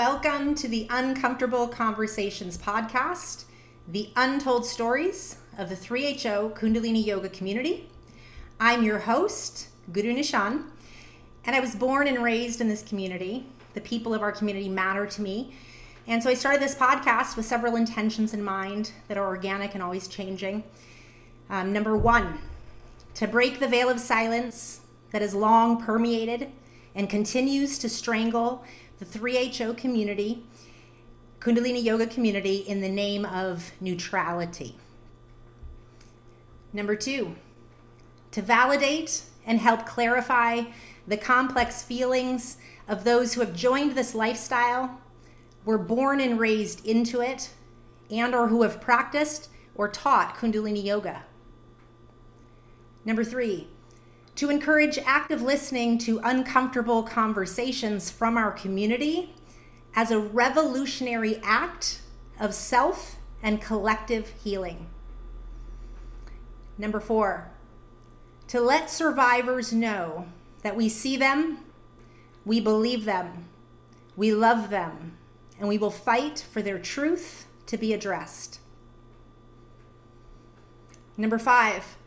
Welcome to the Uncomfortable Conversations podcast, the untold stories of the 3HO Kundalini Yoga community. I'm your host, Guru Nishan, and I was born and raised in this community. The people of our community matter to me. And so I started this podcast with several intentions in mind that are organic and always changing. Um, number one, to break the veil of silence that has long permeated and continues to strangle the 3HO community, Kundalini Yoga community, in the name of neutrality. Number two, to validate and help clarify the complex feelings of those who have joined this lifestyle, were born and raised into it, and or who have practiced or taught Kundalini Yoga. Number three, to encourage active listening to uncomfortable conversations from our community as a revolutionary act of self and collective healing. Number four, to let survivors know that we see them, we believe them, we love them, and we will fight for their truth to be addressed. Number five,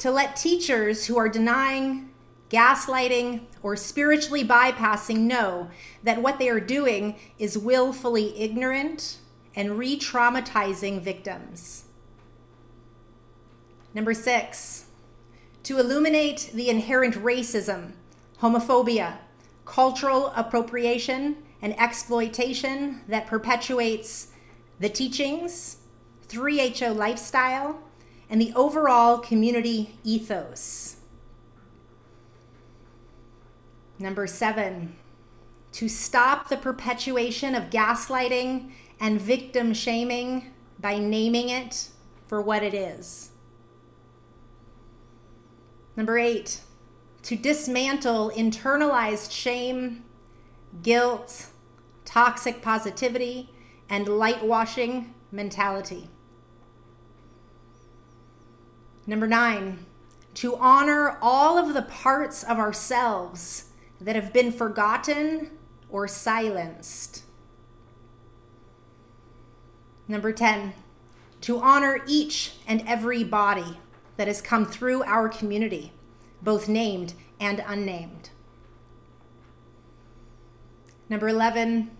to let teachers who are denying, gaslighting, or spiritually bypassing know that what they are doing is willfully ignorant and re traumatizing victims. Number six, to illuminate the inherent racism, homophobia, cultural appropriation, and exploitation that perpetuates the teachings, 3HO lifestyle, and the overall community ethos. Number seven, to stop the perpetuation of gaslighting and victim shaming by naming it for what it is. Number eight, to dismantle internalized shame, guilt, toxic positivity, and light washing mentality. Number nine, to honor all of the parts of ourselves that have been forgotten or silenced. Number 10, to honor each and every body that has come through our community, both named and unnamed. Number 11,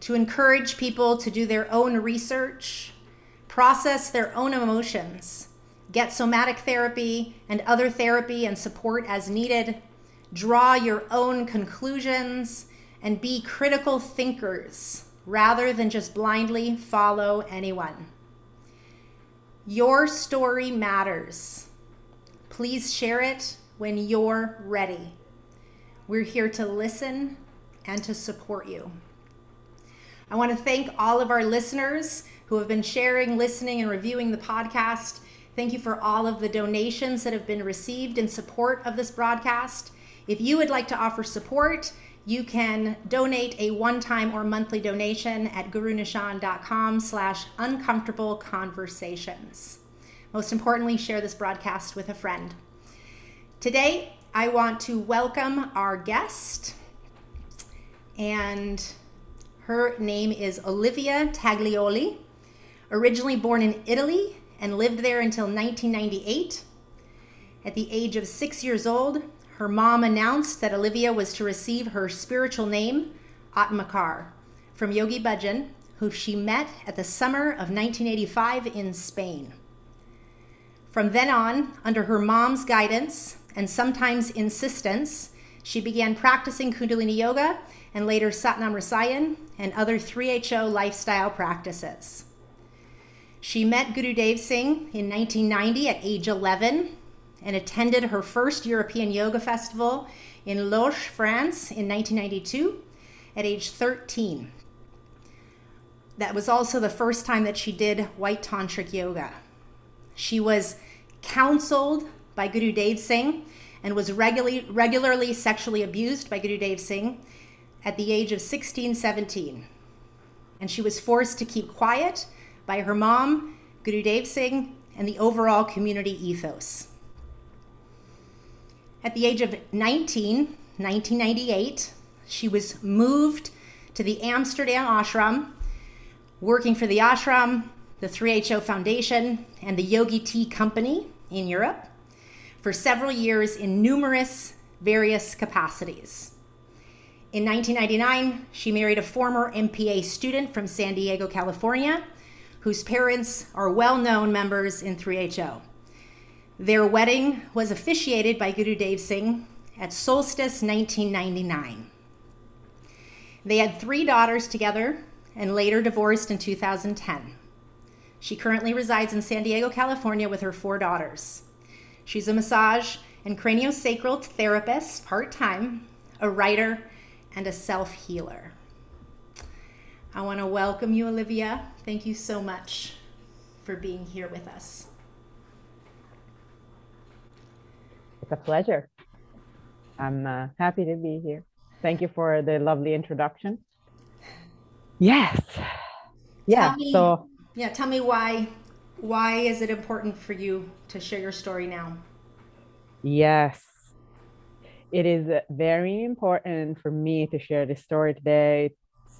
to encourage people to do their own research, process their own emotions, get somatic therapy and other therapy and support as needed, draw your own conclusions, and be critical thinkers rather than just blindly follow anyone. Your story matters. Please share it when you're ready. We're here to listen and to support you. I want to thank all of our listeners who have been sharing, listening, and reviewing the podcast. Thank you for all of the donations that have been received in support of this broadcast. If you would like to offer support, you can donate a one-time or monthly donation at gurunishan.com slash uncomfortable conversations. Most importantly, share this broadcast with a friend. Today, I want to welcome our guest, and her name is Olivia Taglioli. Originally born in Italy, and lived there until 1998. At the age of six years old, her mom announced that Olivia was to receive her spiritual name, Atmakar, from Yogi Bhajan, who she met at the summer of 1985 in Spain. From then on, under her mom's guidance and sometimes insistence, she began practicing Kundalini Yoga and later Satnam Rasayan and other 3HO lifestyle practices. She met Gurudev Singh in 1990 at age 11 and attended her first European Yoga Festival in Loches, France in 1992 at age 13. That was also the first time that she did white tantric yoga. She was counseled by Gurudev Singh and was regularly, regularly sexually abused by Gurudev Singh at the age of 16, 17. And she was forced to keep quiet by her mom, Gurudev Singh, and the overall community ethos. At the age of 19, 1998, she was moved to the Amsterdam ashram, working for the ashram, the 3HO Foundation, and the Yogi Tea Company in Europe for several years in numerous various capacities. In 1999, she married a former MPA student from San Diego, California, whose parents are well known members in 3HO. Their wedding was officiated by Guru Dev Singh at Solstice 1999. They had three daughters together and later divorced in 2010. She currently resides in San Diego, California with her four daughters. She's a massage and craniosacral therapist part time, a writer, and a self healer. I want to welcome you, Olivia. Thank you so much for being here with us. It's a pleasure. I'm uh, happy to be here. Thank you for the lovely introduction. Yes. Yeah. Me, so yeah, tell me why why is it important for you to share your story now? Yes. It is very important for me to share this story today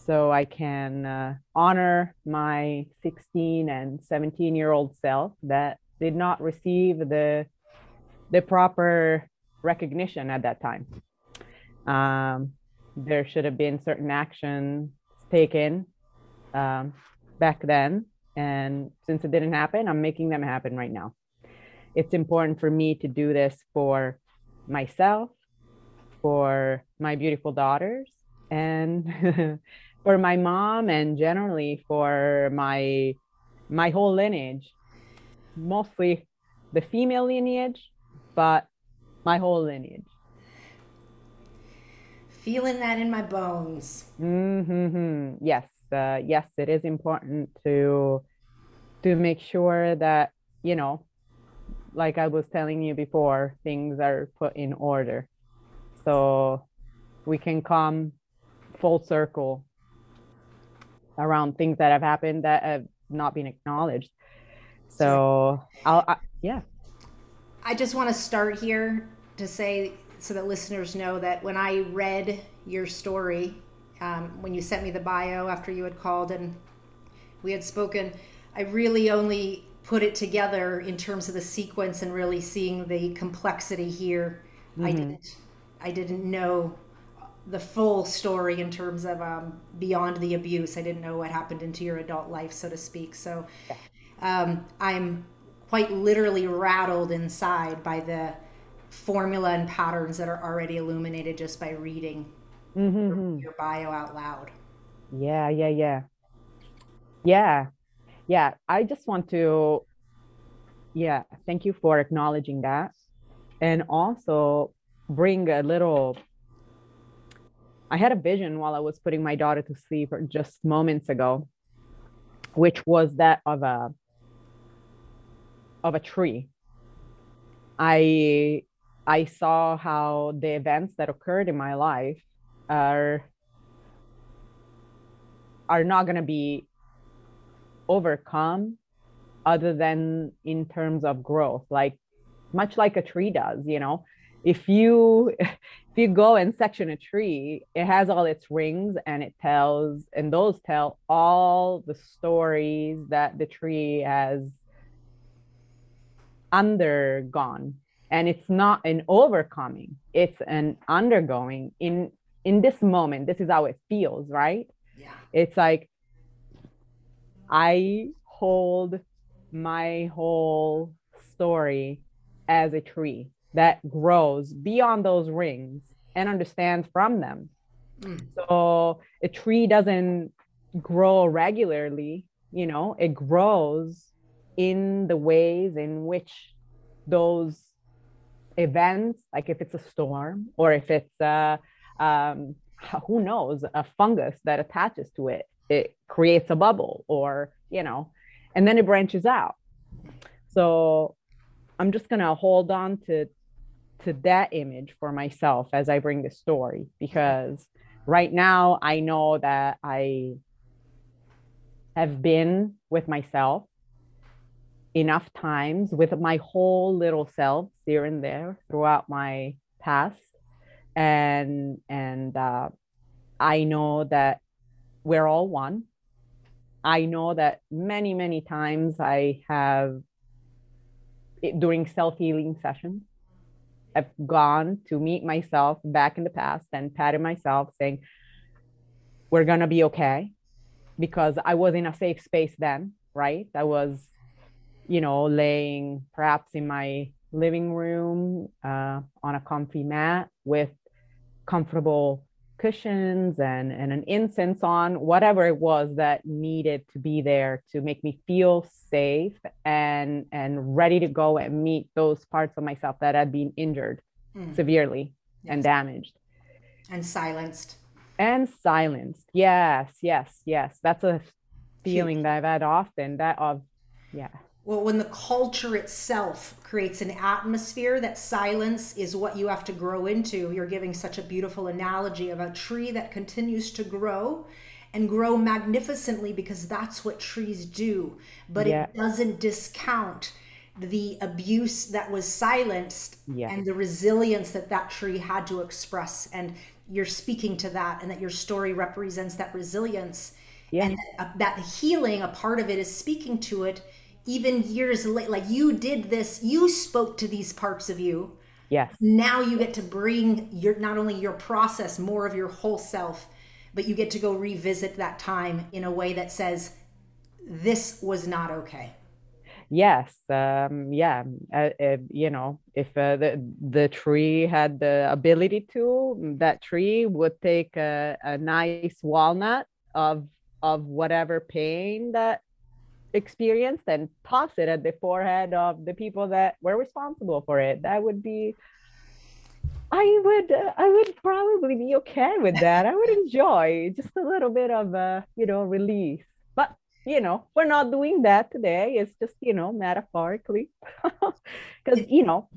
so I can uh, honor my 16 and 17 year old self that did not receive the the proper recognition at that time. Um, there should have been certain actions taken um, back then, and since it didn't happen, I'm making them happen right now. It's important for me to do this for myself, for my beautiful daughters, and for my mom, and generally for my my whole lineage, mostly the female lineage, but my whole lineage. Feeling that in my bones. Mm-hmm. Yes, uh, yes, it is important to to make sure that you know, like I was telling you before, things are put in order, so we can come full circle around things that have happened that have not been acknowledged. So I'll, I, yeah. I just want to start here to say so that listeners know that when I read your story, um, when you sent me the bio after you had called and we had spoken, I really only put it together in terms of the sequence and really seeing the complexity here. Mm-hmm. I didn't, I didn't know the full story in terms of um, beyond the abuse. I didn't know what happened into your adult life, so to speak. So um, I'm quite literally rattled inside by the formula and patterns that are already illuminated just by reading mm-hmm. your bio out loud. Yeah, yeah, yeah. Yeah. Yeah. I just want to, yeah, thank you for acknowledging that. And also bring a little, I had a vision while I was putting my daughter to sleep just moments ago, which was that of a of a tree. I I saw how the events that occurred in my life are are not going to be overcome other than in terms of growth like much like a tree does you know if you if you go and section a tree it has all its rings and it tells and those tell all the stories that the tree has undergone. And it's not an overcoming it's an undergoing in in this moment. This is how it feels right? Yeah. It's like i hold my whole story as a tree that grows beyond those rings and understands from them mm. so a tree doesn't grow regularly you know it grows in the ways in which those events, like if it's a storm or if it's a, um, who knows, a fungus that attaches to it, it creates a bubble or, you know, and then it branches out. So I'm just going to hold on to to that image for myself as I bring the story because right now I know that I have been with myself enough times with my whole little self here and there throughout my past and and uh, i know that we're all one. I know that many, many times I have during self healing sessions, I've gone to meet myself back in the past and patted myself saying, We're going to be okay. Because I was in a safe space then, right? I was, you know, laying perhaps in my living room uh, on a comfy mat with comfortable cushions and, and an incense on, whatever it was that needed to be there to make me feel safe and and ready to go and meet those parts of myself that had been injured mm. severely yes. and damaged. And silenced. And silenced. Yes, yes, yes. That's a feeling that I've had often. That of yeah well, when the culture itself creates an atmosphere that silence is what you have to grow into, you're giving such a beautiful analogy of a tree that continues to grow and grow magnificently because that's what trees do. But yeah. it doesn't discount the abuse that was silenced yeah. and the resilience that that tree had to express. And you're speaking to that, and that your story represents that resilience. Yeah. And that, uh, that healing, a part of it is speaking to it even years late like you did this you spoke to these parts of you. Yes. Now you get to bring your not only your process more of your whole self but you get to go revisit that time in a way that says this was not okay. Yes um yeah uh, uh, you know if uh, the the tree had the ability to that tree would take a, a nice walnut of of whatever pain that experienced and toss it at the forehead of the people that were responsible for it. That would be I would uh, I would probably be okay with that. I would enjoy just a little bit of uh, you know release. But you know, we're not doing that today. It's just, you know, metaphorically. Cuz you know,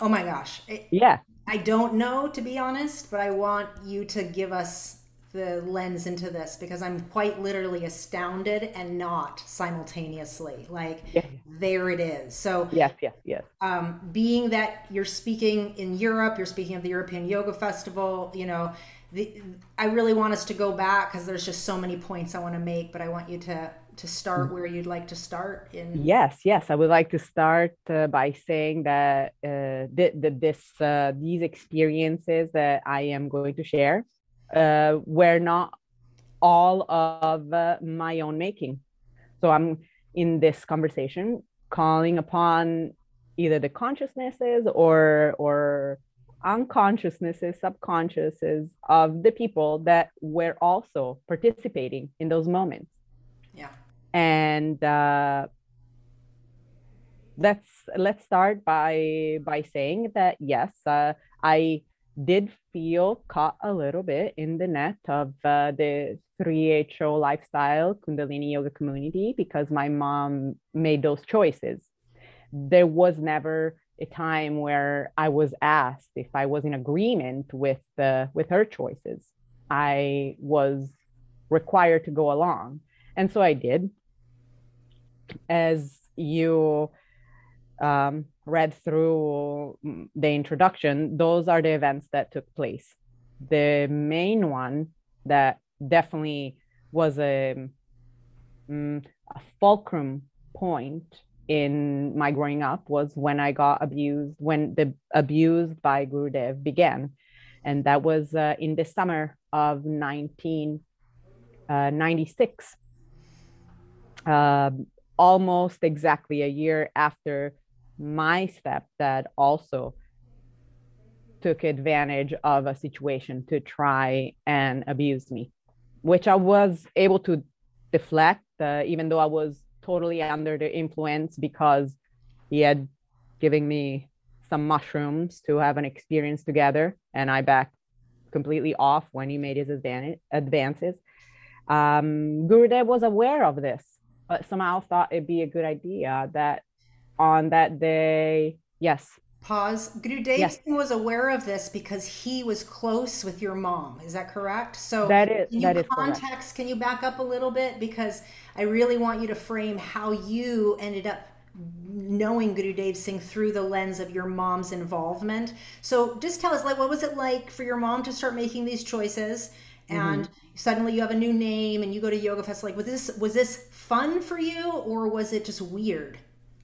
Oh my gosh. It, yeah. I don't know to be honest, but I want you to give us the lens into this because I'm quite literally astounded and not simultaneously. Like yeah. there it is. So yes, yes, yes. Um, being that you're speaking in Europe, you're speaking of the European Yoga Festival. You know, the, I really want us to go back because there's just so many points I want to make, but I want you to to start where you'd like to start in yes yes i would like to start uh, by saying that uh, th- th- this uh, these experiences that i am going to share uh, were not all of uh, my own making. So I'm in this conversation calling upon either the consciousnesses or or unconsciousnesses, subconsciouses of the people that were also participating in those moments. Yeah. And uh, let's let's start by by saying that yes, uh, I did feel caught a little bit in the net of uh, the 3HO lifestyle Kundalini yoga community because my mom made those choices. There was never a time where I was asked if I was in agreement with the with her choices. I was required to go along, and so I did. As you um, read through the introduction, those are the events that took place. The main one that definitely was a, mm, a fulcrum point in my growing up was when I got abused, when the abused by Gurudev began. And that was uh, in the summer of 1996, uh, uh, almost exactly a year after my stepdad also took advantage of a situation to try and abuse me, which I was able to deflect, uh, even though I was totally under the influence because he had given me some mushrooms to have an experience together, and I backed completely off when he made his advances. Um, Gurudev was aware of this, but somehow thought it'd be a good idea that on that day. Yes. Pause. Gurudev yes. was aware of this because he was close with your mom. Is that correct? So that is can you that is context, correct. can you back up a little bit? Because I really want you to frame how you ended up knowing Gurudev Singh through the lens of your mom's involvement. So just tell us like what was it like for your mom to start making these choices? and mm-hmm. suddenly you have a new name and you go to yoga fest like was this was this fun for you or was it just weird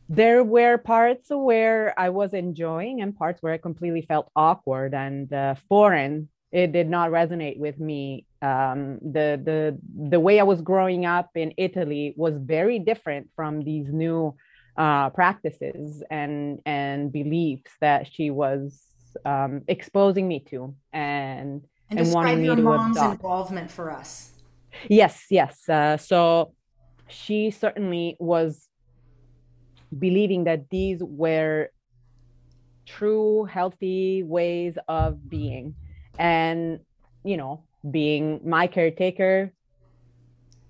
there were parts where i was enjoying and parts where i completely felt awkward and uh, foreign it did not resonate with me um, the the the way i was growing up in italy was very different from these new uh, practices and and beliefs that she was um, exposing me to and and, and describe your mom's involvement for us. Yes, yes. Uh, so she certainly was believing that these were true, healthy ways of being. And, you know, being my caretaker,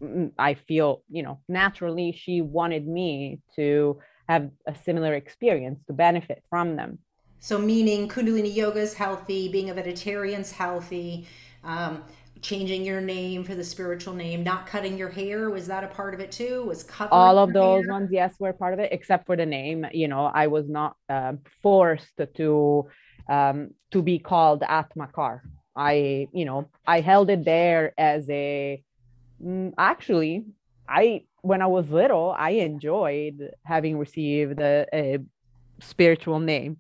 mm, I feel, you know, naturally she wanted me to have a similar experience to benefit from them. So, meaning Kundalini yoga is healthy, being a vegetarian is healthy, um, changing your name for the spiritual name, not cutting your hair. Was that a part of it too? Was covering all of those hair? ones? Yes, were part of it, except for the name. You know, I was not uh, forced to um, to be called Atmakar. I, you know, I held it there as a. Mm, actually, I when I was little, I enjoyed having received a, a spiritual name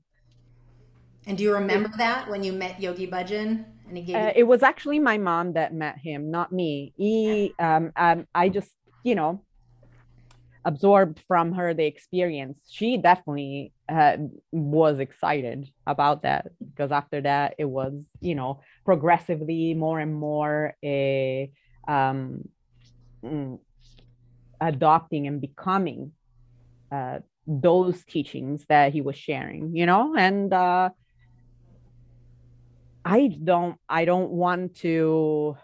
and do you remember that when you met Yogi Bhajan? And he gave uh, it was actually my mom that met him, not me. He, um, um, I just, you know, absorbed from her the experience. She definitely uh, was excited about that because after that, it was, you know, progressively more and more a um, mm, adopting and becoming uh, those teachings that he was sharing, you know, and uh, I don't I don't want to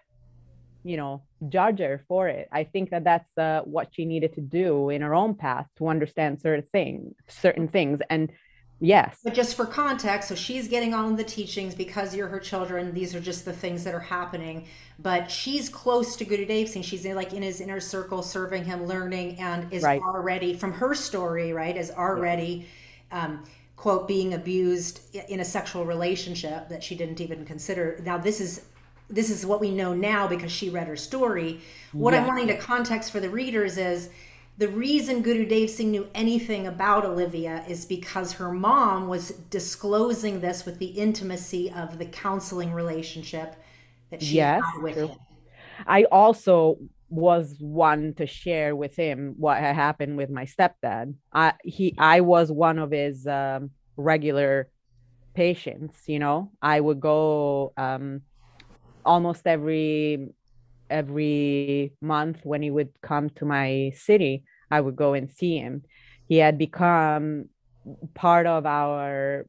you know judge her for it. I think that that's uh, what she needed to do in her own path to understand certain things certain things. And yes. But just for context so she's getting all of the teachings because you're her children. These are just the things that are happening. But she's close to Gurudev Singh she's in, like in his inner circle serving him learning and is right. already from her story right is already um, quote being abused in a sexual relationship that she didn't even consider now this is this is what we know now because she read her story what yeah. i'm wanting to context for the readers is the reason Gurudev Singh knew anything about Olivia is because her mom was disclosing this with the intimacy of the counseling relationship that she yes, had with him. I also was one to share with him what had happened with my stepdad. I he I was one of his um, regular patients. You know, I would go um, almost every every month when he would come to my city. I would go and see him. He had become part of our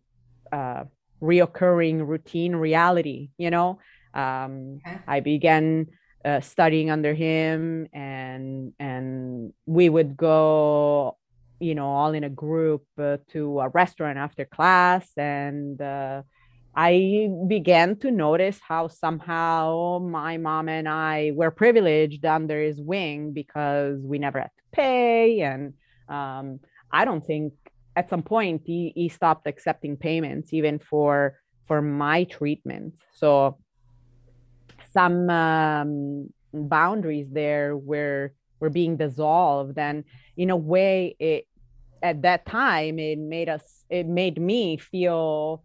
uh, reoccurring routine reality. You know, um, okay. I began uh, studying under him and and we would go you know all in a group uh, to a restaurant after class. And uh, i began to notice how somehow my mom and i were privileged under his wing because we never had to pay. And um, i don't think at some point he, he stopped accepting payments even for for my treatment. So some um, boundaries there were were being dissolved. And in a way it at that time it made us it made me feel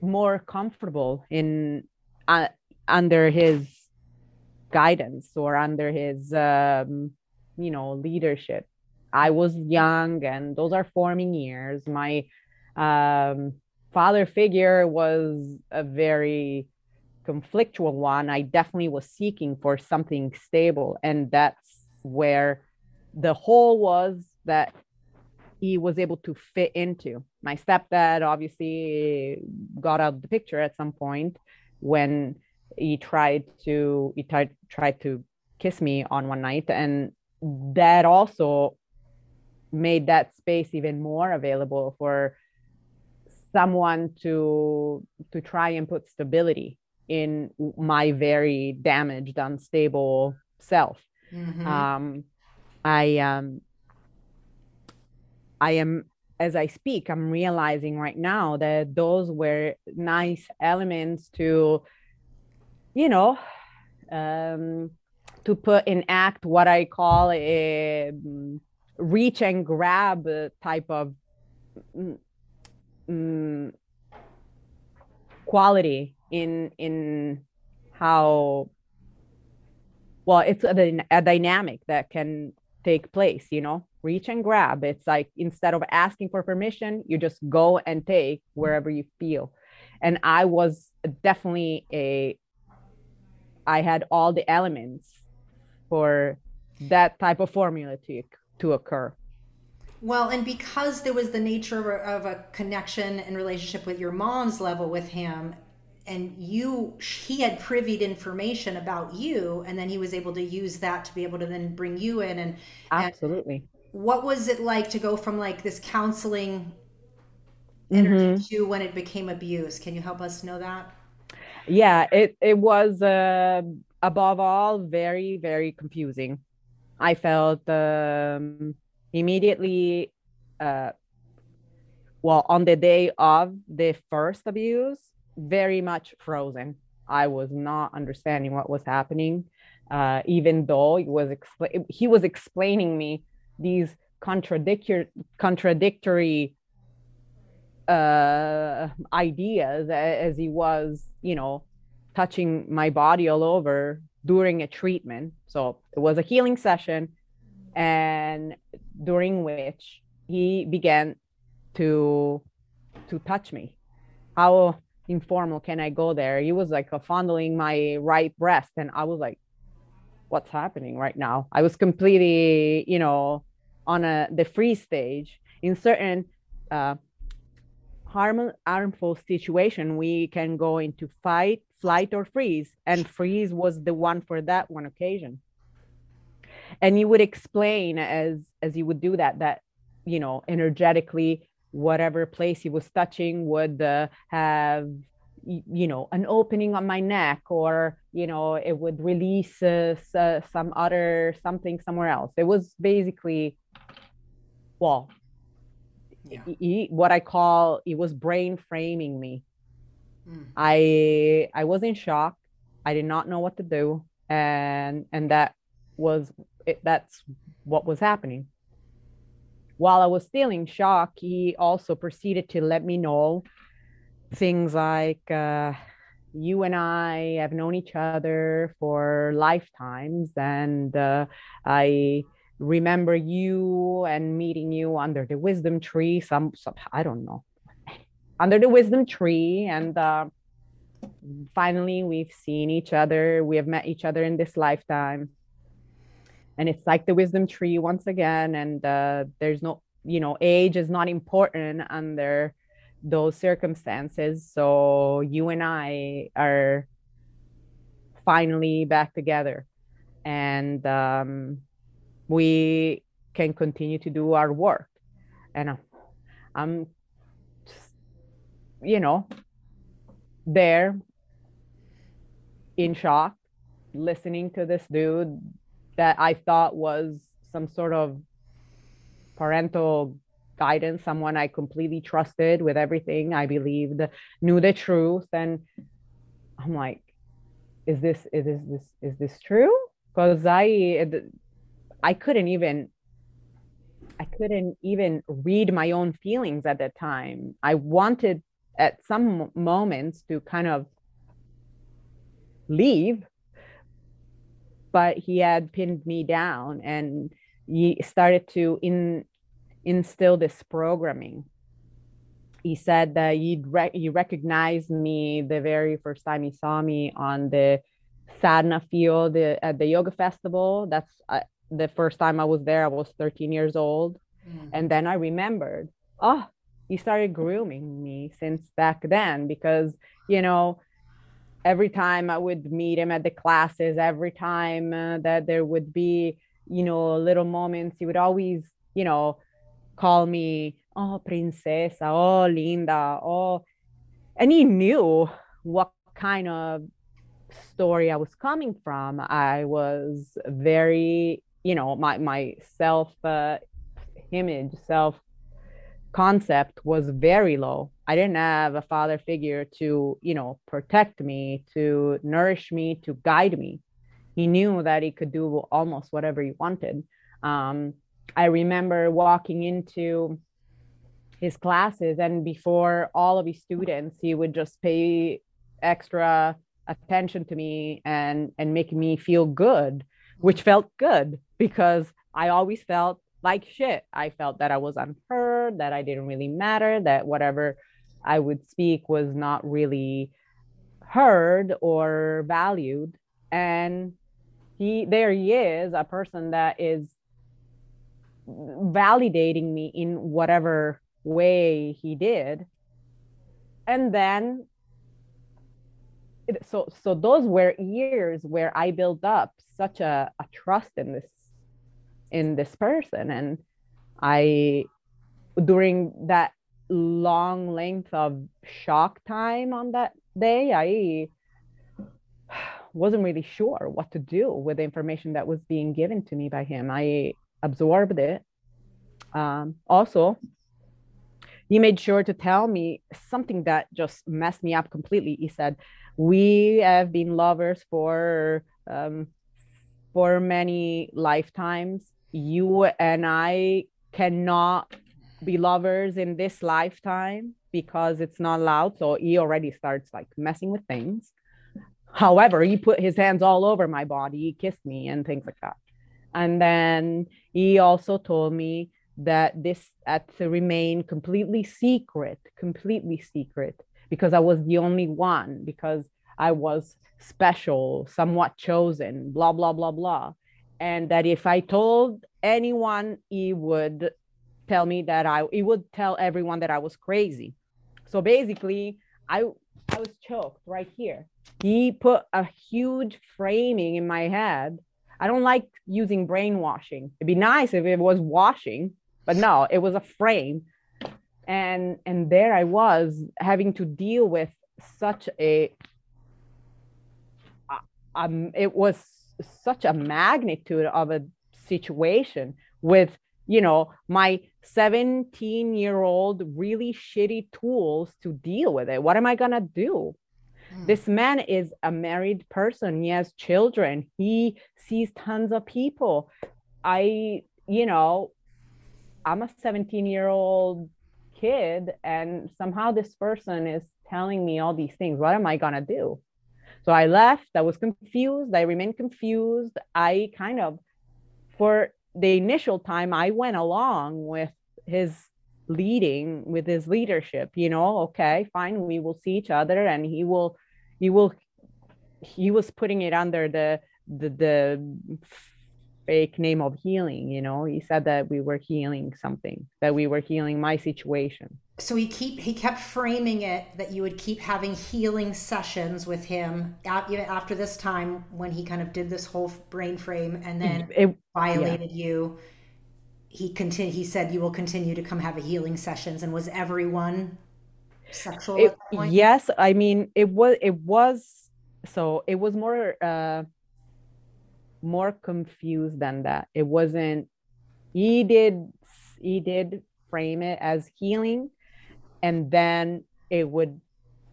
more comfortable in uh, under his guidance or under his um, you know leadership. I was young and those are forming years. My um, father figure was a very conflictual one, I definitely was seeking for something stable. And that's where the hole was that he was able to fit into. My stepdad obviously got out of the picture at some point when he tried to he tried tried to kiss me on one night and that also made that space even more available for someone to to try and put stability in my very damaged, unstable self. Mm-hmm. Um, I um, I am as I speak, I'm realizing right now that those were nice elements to, you know, um, to put in act what I call a um, reach and grab type of um, quality in in how well it's a, a dynamic that can take place you know? Reach and grab. It's like instead of asking for permission you just go and take wherever you feel. And i was definitely a i had all the elements for that type of formula to to occur. Well, and because there was the nature of a, of a, connection and relationship with your mom's level with him, and you, he had privied information about you, and then he was able to use that to be able to then bring you in. And absolutely, and what was it like to go from like this counseling energy mm-hmm. to when it became abuse? Can you help us know that? Yeah, it it was uh, above all very very confusing. I felt. Um, immediately uh, well on the day of the first abuse very much frozen. I was not understanding what was happening uh, even though he was expl- he was explaining me these contradictory contradictory uh, ideas as he was you know touching my body all over during a treatment. So it was a healing session and during which he began to to touch me. How informal can i go there? He was like fondling my right breast and i was like what's happening right now? I was completely you know on a the free stage. In certain uh harm, harmful situation we can go into fight flight or freeze and freeze was the one for that one occasion. And you would explain as as you would do that that you know energetically whatever place he was touching would uh, have you know an opening on my neck or you know it would release uh, some other something somewhere else it was basically well yeah. he, what i call it was brain framing me mm. i i was in shock i did not know what to do and and that was it, that's what was happening. While I was still in shock, he also proceeded to let me know things like uh, you and I have known each other for lifetimes, and uh, I remember you and meeting you under the wisdom tree. Some, some I don't know, under the wisdom tree, and uh, finally we've seen each other. We have met each other in this lifetime and it's like the wisdom tree once again and uh, there's no you know age is not important under those circumstances. So you and i are finally back together. And um, we can continue to do our work. And i'm, I'm just, you know there in shock listening to this dude that I thought was some sort of parental guidance, someone I completely trusted with everything I believed, knew the truth. And I'm like, is this is this this is this true? Because I I couldn't even I couldn't even read my own feelings at that time. I wanted at some moments to kind of leave but he had pinned me down and he started to in, instill this programming. He said that he'd re- he recognized me the very first time he saw me on the sadhana field at the yoga festival. That's uh, the first time I was there. I was 13 years old. Mm. And then I remembered, oh, he started grooming me since back then because, you know, every time I would meet him at the classes, every time uh, that there would be, you know, little moments, he would always, you know, call me, oh, princesa, oh, linda, oh. And he knew what kind of story I was coming from. I was very, you know, my, my self uh, image, self concept was very low. I didn't have a father figure to, you know, protect me, to nourish me, to guide me. he knew that he could do almost whatever he wanted. Um, I remember walking into his classes, and before all of his students, he would just pay extra attention to me and and make me feel good, which felt good because I always felt like shit. I felt that I was unheard, that I didn't really matter, that whatever I would speak was not really heard or valued. And he there he is, a person that is validating me in whatever way he did. And then so so those were years where I built up such a, a trust in this in this person and i during that long length of shock time on that day i wasn't really sure what to do with the information that was being given to me by him. I absorbed it. Um, also he made sure to tell me something that just messed me up completely. He said we have been lovers for um, for many lifetimes. You and I cannot be lovers in this lifetime because it's not allowed. So he already starts like messing with things. However, he put his hands all over my body, he kissed me and things like that. And then he also told me that this had to remain completely secret, completely secret, because I was the only one, because I was special, somewhat chosen, blah, blah, blah, blah and that if I told anyone, he would tell me that I he would tell everyone that I was crazy. So basically, I I was choked right here. He put a huge framing in my head. I don't like using brainwashing. It'd be nice if it was washing, but no, it was a frame. And and there I was having to deal with such a um it was such a magnitude of a situation with you know my 17 year old really shitty tools to deal with it what am i going to do mm. this man is a married person he has children he sees tons of people i you know i'm a 17 year old kid and somehow this person is telling me all these things what am i going to do so I left. I was confused. I remained confused. I kind of, for the initial time, I went along with his leading, with his leadership. You know, okay, fine, we will see each other, and he will, he will, he was putting it under the the the fake name of healing. You know, he said that we were healing something, that we were healing my situation so he keep he kept framing it that you would keep having healing sessions with him after this time when he kind of did this whole brain frame and then it, violated yeah. you he continued he said you will continue to come have a healing sessions. And was everyone sexual it, yes i mean it was it was so it was more uh more confused than that. It wasn't he did he did frame it as healing and then it would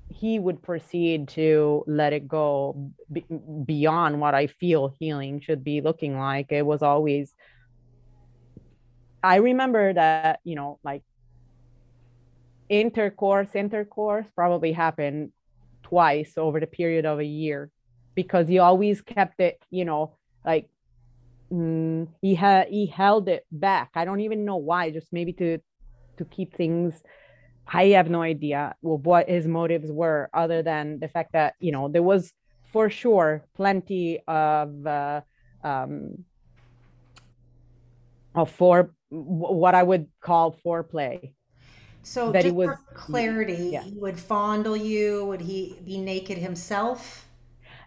he would proceed to let it go b- beyond what i feel healing should be looking like. It was always i remember that you know like intercourse intercourse probably happened twice over the period of a year because he always kept it you know like mm, he had he held it back. I don't even know why just maybe to to keep things I have no idea what his motives were, other than the fact that you know there was for sure plenty of uh, um, of for what I would call foreplay. So, that just was, for clarity, yeah. he would fondle you. Would he be naked himself?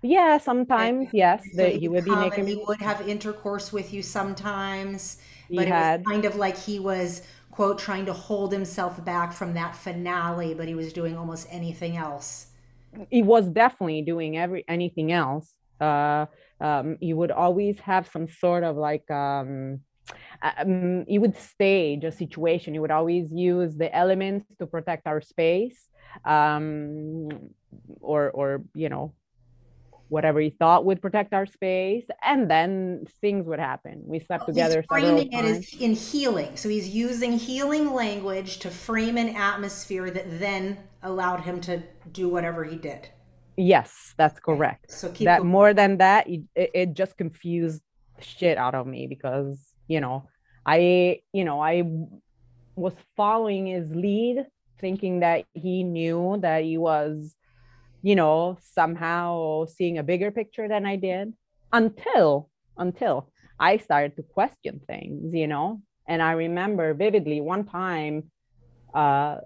Yeah, sometimes and, yes, so he, he would be naked. He would have intercourse with you sometimes, but he it had. was kind of like he was quote, trying to hold himself back from that finale, but he was doing almost anything else. He was definitely doing every anything else. Uh, um, he would always have some sort of like um, um, he would stage a situation. He would always use the elements to protect our space, um, or or you know, whatever he thought would protect our space, and then things would happen. We slept together. He's framing it as in healing, so he's using healing language to frame an atmosphere that then allowed him to do whatever he did. Yes, that's correct. Okay. So keep that going. more than that, it, it just confused shit out of me because you know I you know I was following his lead, thinking that he knew that he was you know, somehow seeing a bigger picture than I did until until I started to question things, you know. And I remember vividly one time uh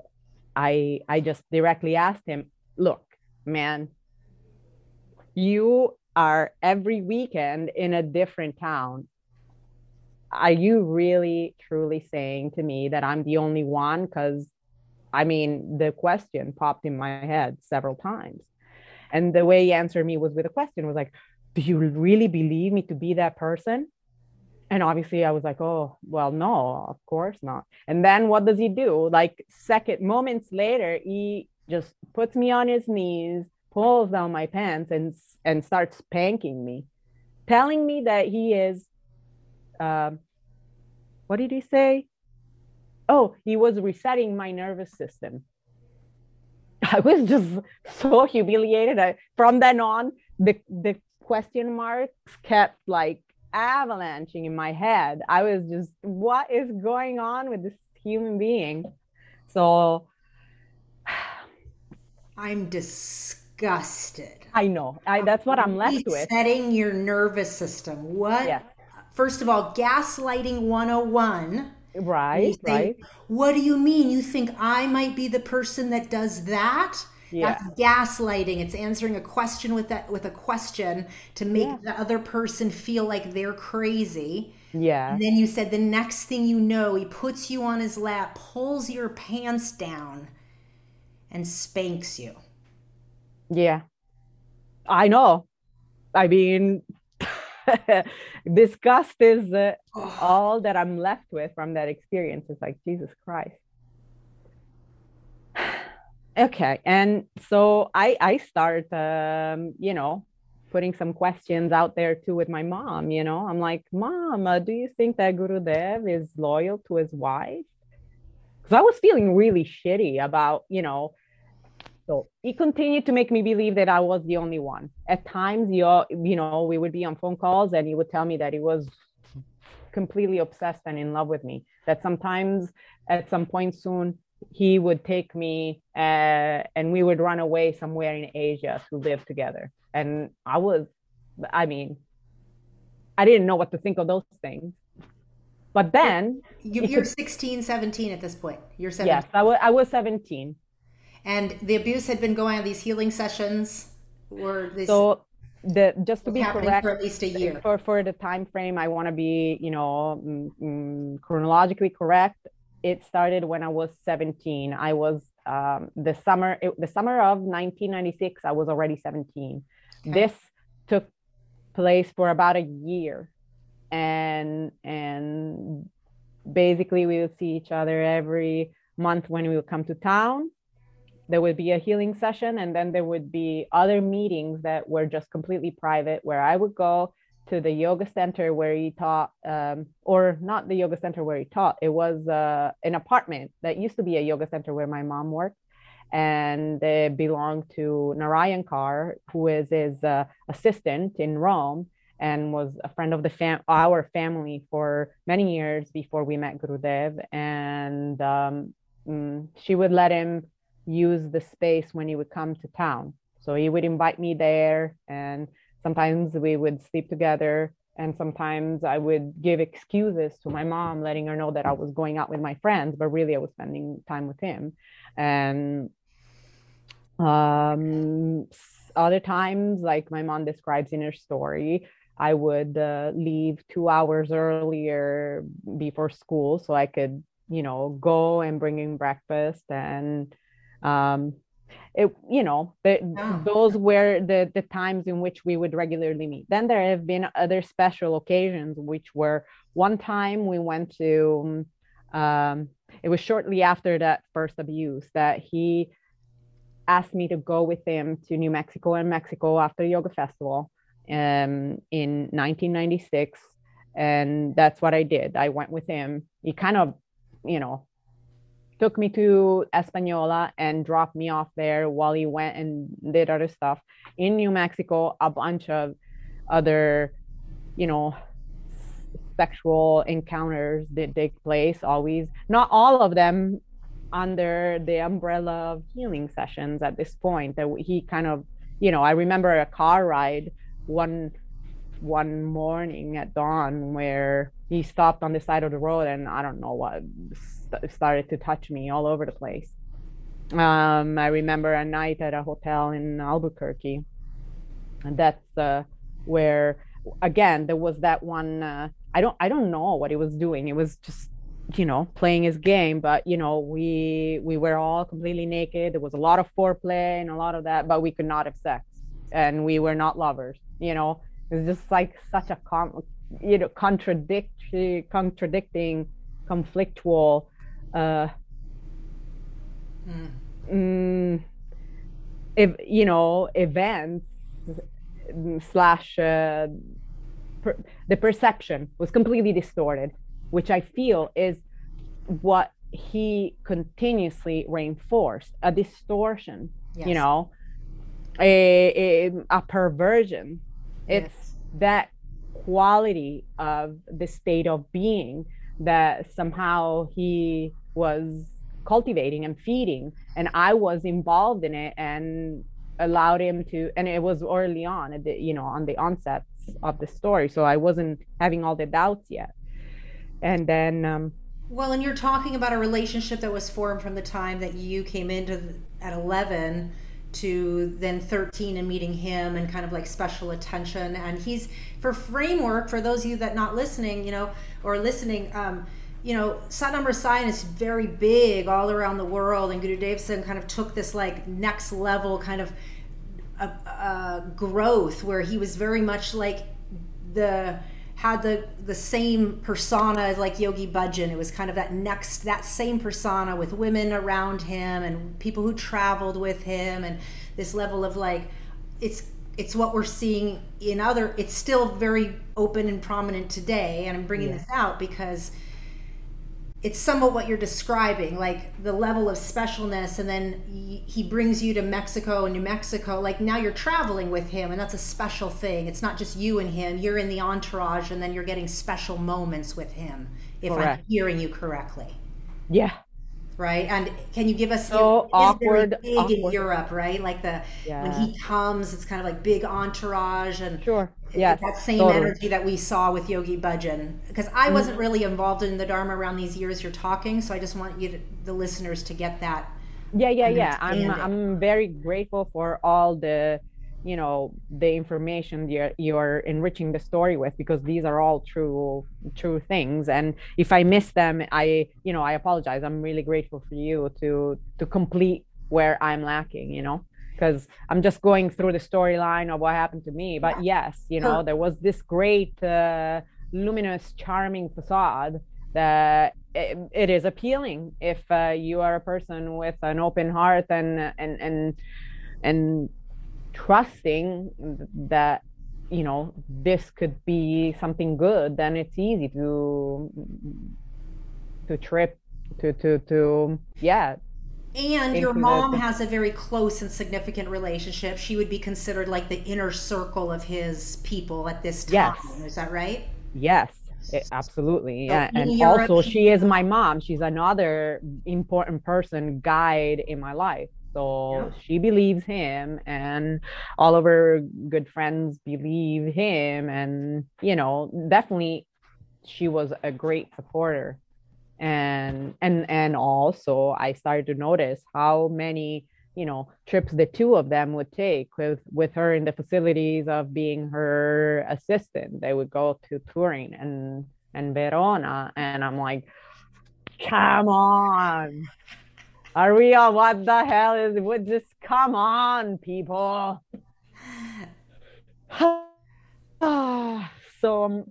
I I just directly asked him, "Look, man, you are every weekend in a different town. Are you really truly saying to me that I'm the only one cuz I mean, the question popped in my head several times. And the way he answered me was with a question was like, do you really believe me to be that person? And obviously I was like, oh, well, no, of course not. And then what does he do? Like second moments later, he just puts me on his knees, pulls down my pants and and starts spanking me, telling me that he is uh, what did he say? oh, he was resetting my nervous system. I was just so humiliated. I, from then on, the the question marks kept like avalanching in my head. I was just, what is going on with this human being? So I'm disgusted. I know. I, that's what I'm left with. Setting your nervous system. What? Yeah. First of all, gaslighting 101 Right, say, right. What do you mean? You think I might be the person that does that? Yeah. That's gaslighting. It's answering a question with that with a question to make yeah. the other person feel like they're crazy. Yeah. And then you said the next thing you know, he puts you on his lap, pulls your pants down, and spanks you. Yeah. I know. I mean, disgust is uh, all that I'm left with from that experience. It's like, Jesus Christ. okay. And so I, I start, um, you know, putting some questions out there too with my mom. You know, I'm like, Mom, uh, do you think that Gurudev is loyal to his wife? Because I was feeling really shitty about, you know, so he continued to make me believe that I was the only one. At times, you you know, we would be on phone calls and he would tell me that he was completely obsessed and in love with me. That sometimes, at some point soon, he would take me uh, and we would run away somewhere in Asia to live together. And I was, I mean, I didn't know what to think of those things. But then you, are 16, 17 at this point. You're 17. Yes, I was, I was 17 and the abuse had been going on these healing sessions were this so the just to be correct for at least a year. for, for the time frame i want to be you know mm, mm, chronologically correct it started when i was 17 i was um, the summer it, the summer of 1996 i was already 17 okay. this took place for about a year. And and basically we would see each other every month when we would come to town there would be a healing session and then there would be other meetings that were just completely private where i would go to the yoga center where he taught um, or not the yoga center where he taught it was uh, an apartment that used to be a yoga center where my mom worked and it belonged to narayan Kaur who is his uh, assistant in rome and was a friend of the fam- our family for many years before we met gurudev and um, mm, she would let him use the space when he would come to town. So he would invite me there, and sometimes we would sleep together. And sometimes I would give excuses to my mom, letting her know that I was going out with my friends, but really I was spending time with him. And um, other times, like my mom describes in her story, I would uh, leave two hours earlier before school so I could, you know, go and bring in breakfast and um, it you know the, those were the the times in which we would regularly meet then there have been other special occasions which were one time we went to um, it was shortly after that first abuse that he asked me to go with him to New Mexico and Mexico after yoga festival um, in 1996 and that's what I did. I went with him. He kind of, you know, took me to Espanola and dropped me off there while he went and did other stuff. In New Mexico, a bunch of other, you know, sexual encounters did take place always. Not all of them under the umbrella of healing sessions at this point. That he kind of, you know, I remember a car ride one one morning at dawn where he stopped on the side of the road and I don't know what st- started to touch me all over the place. Um, I remember a night at a hotel in Albuquerque, and that's uh, where again there was that one. Uh, I don't I don't know what he was doing. It was just you know playing his game, but you know we we were all completely naked. There was a lot of foreplay and a lot of that, but we could not have sex, and we were not lovers. You know, it's just like such a com- you know contradictory, contradicting, conflictual. Uh, mm. Mm, if you know events slash uh, per, the perception was completely distorted, which I feel is what he continuously reinforced a distortion. Yes. You know, a, a, a perversion it's that quality of the state of being that somehow he was cultivating and feeding. And i was involved in it and allowed him to and it was early on at the you know on the onset of the story. So i wasn't having all the doubts yet. And then um well and you're talking about a relationship that was formed from the time that you came into at 11 to then 13 and meeting him and kind of like special attention. And he's for framework for those of you that not listening you know or listening um, you know Satnam Rasayan is very big all around the world. And Gurudev Singh kind of took this like next level kind of uh, uh, growth where he was very much like the had the the same persona like Yogi Bhajan. It was kind of that next that same persona with women around him and people who traveled with him and this level of like it's it's what we're seeing in other it's still very open and prominent today and I'm bringing yeah. this out because it's somewhat what you're describing like the level of specialness and then he brings you to mexico and new mexico like now you're traveling with him and that's a special thing it's not just you and him you're in the entourage and then you're getting special moments with him if Correct. i'm hearing you correctly yeah right? And can you give us so awkward, big awkward. in Europe, right? Like the yeah. when he comes, it's kind of like big entourage and sure, yeah, that same totally. energy that we saw with Yogi Bhajan. Because I mm-hmm. wasn't really involved in the Dharma around these years you're talking, so I just want you to, the listeners to get that. Yeah, yeah, yeah. I'm I'm very grateful for all the you know the information you're, you're enriching the story with because these are all true true things and if i miss them i you know i apologize i'm really grateful for you to to complete where i'm lacking you know because i'm just going through the storyline of what happened to me. But yes you know there was this great uh, luminous charming facade that it, it is appealing if uh, you are a person with an open heart and and and and trusting that you know this could be something good then it's easy to to trip to to to yeah and your mom has a very close and significant relationship she would be considered like the inner circle of his people at this time yes. is that right yes it, absolutely yeah and also she is my mom she's another important person guide in my life so yeah. she believes him, and all of her good friends believe him. And, you know, definitely she was a great supporter. And and and also I started to notice how many you know trips the two of them would take with with her in the facilities of being her assistant. They would go to Turin and and verona and i'm like come on. Are we all what the hell is would just come on people. So um,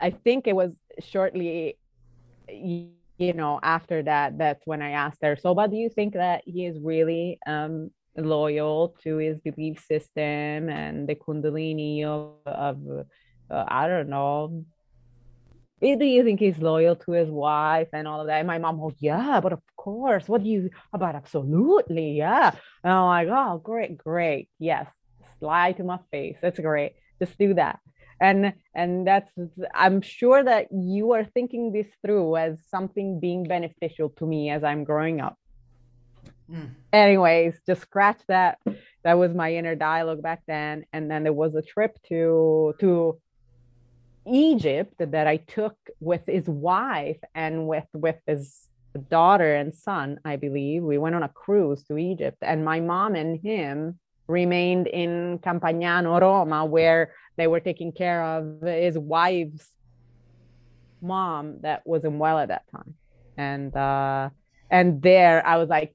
i think it was shortly you know, after that, that's when I asked her, so, but do you think that he is really um, loyal to his belief system and the Kundalini of, of uh, I don't know, do you think he's loyal to his wife and all of that? And my mom goes, yeah, but of course. What do you about? Absolutely, yeah. And I'm like, oh, great, great, yes. Slide to my face. That's great. Just do that. And and that's I'm sure that you are thinking this through as something being beneficial to me as I'm growing up. Mm. Anyways, just scratch that. That was my inner dialogue back then. And then there was a trip to to Egypt that I took with his wife and with with his daughter and son, I believe. We went on a cruise to Egypt, and my mom and him remained in Campagnano, Roma, where they were taking care of his wife's mom that wasn't well at that time. And uh, and there I was like,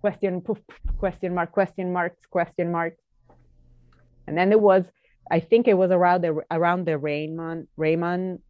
question, question mark, question marks, question mark. And then there was I think it was around the around the Raymond Raymond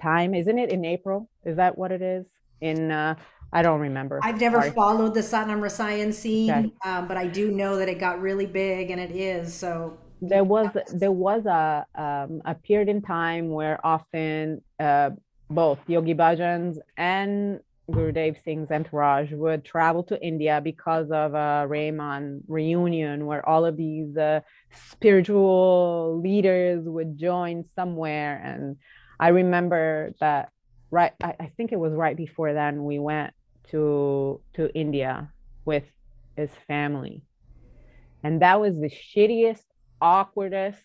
time, isn't it? In April, is that what it is? In uh, I don't remember. I've never Sorry. followed the Satnam Rasayan scene, okay. um, but I do know that it got really big, and it is so. There was there was a um, a period in time where often uh, both Yogi Bhajans and Gurudev Singh's entourage would travel to India because of a Raymond reunion where all of these uh, spiritual leaders would join somewhere. And I remember that right, I, I think it was right before then we went to to India with his family. And that was the shittiest, awkwardest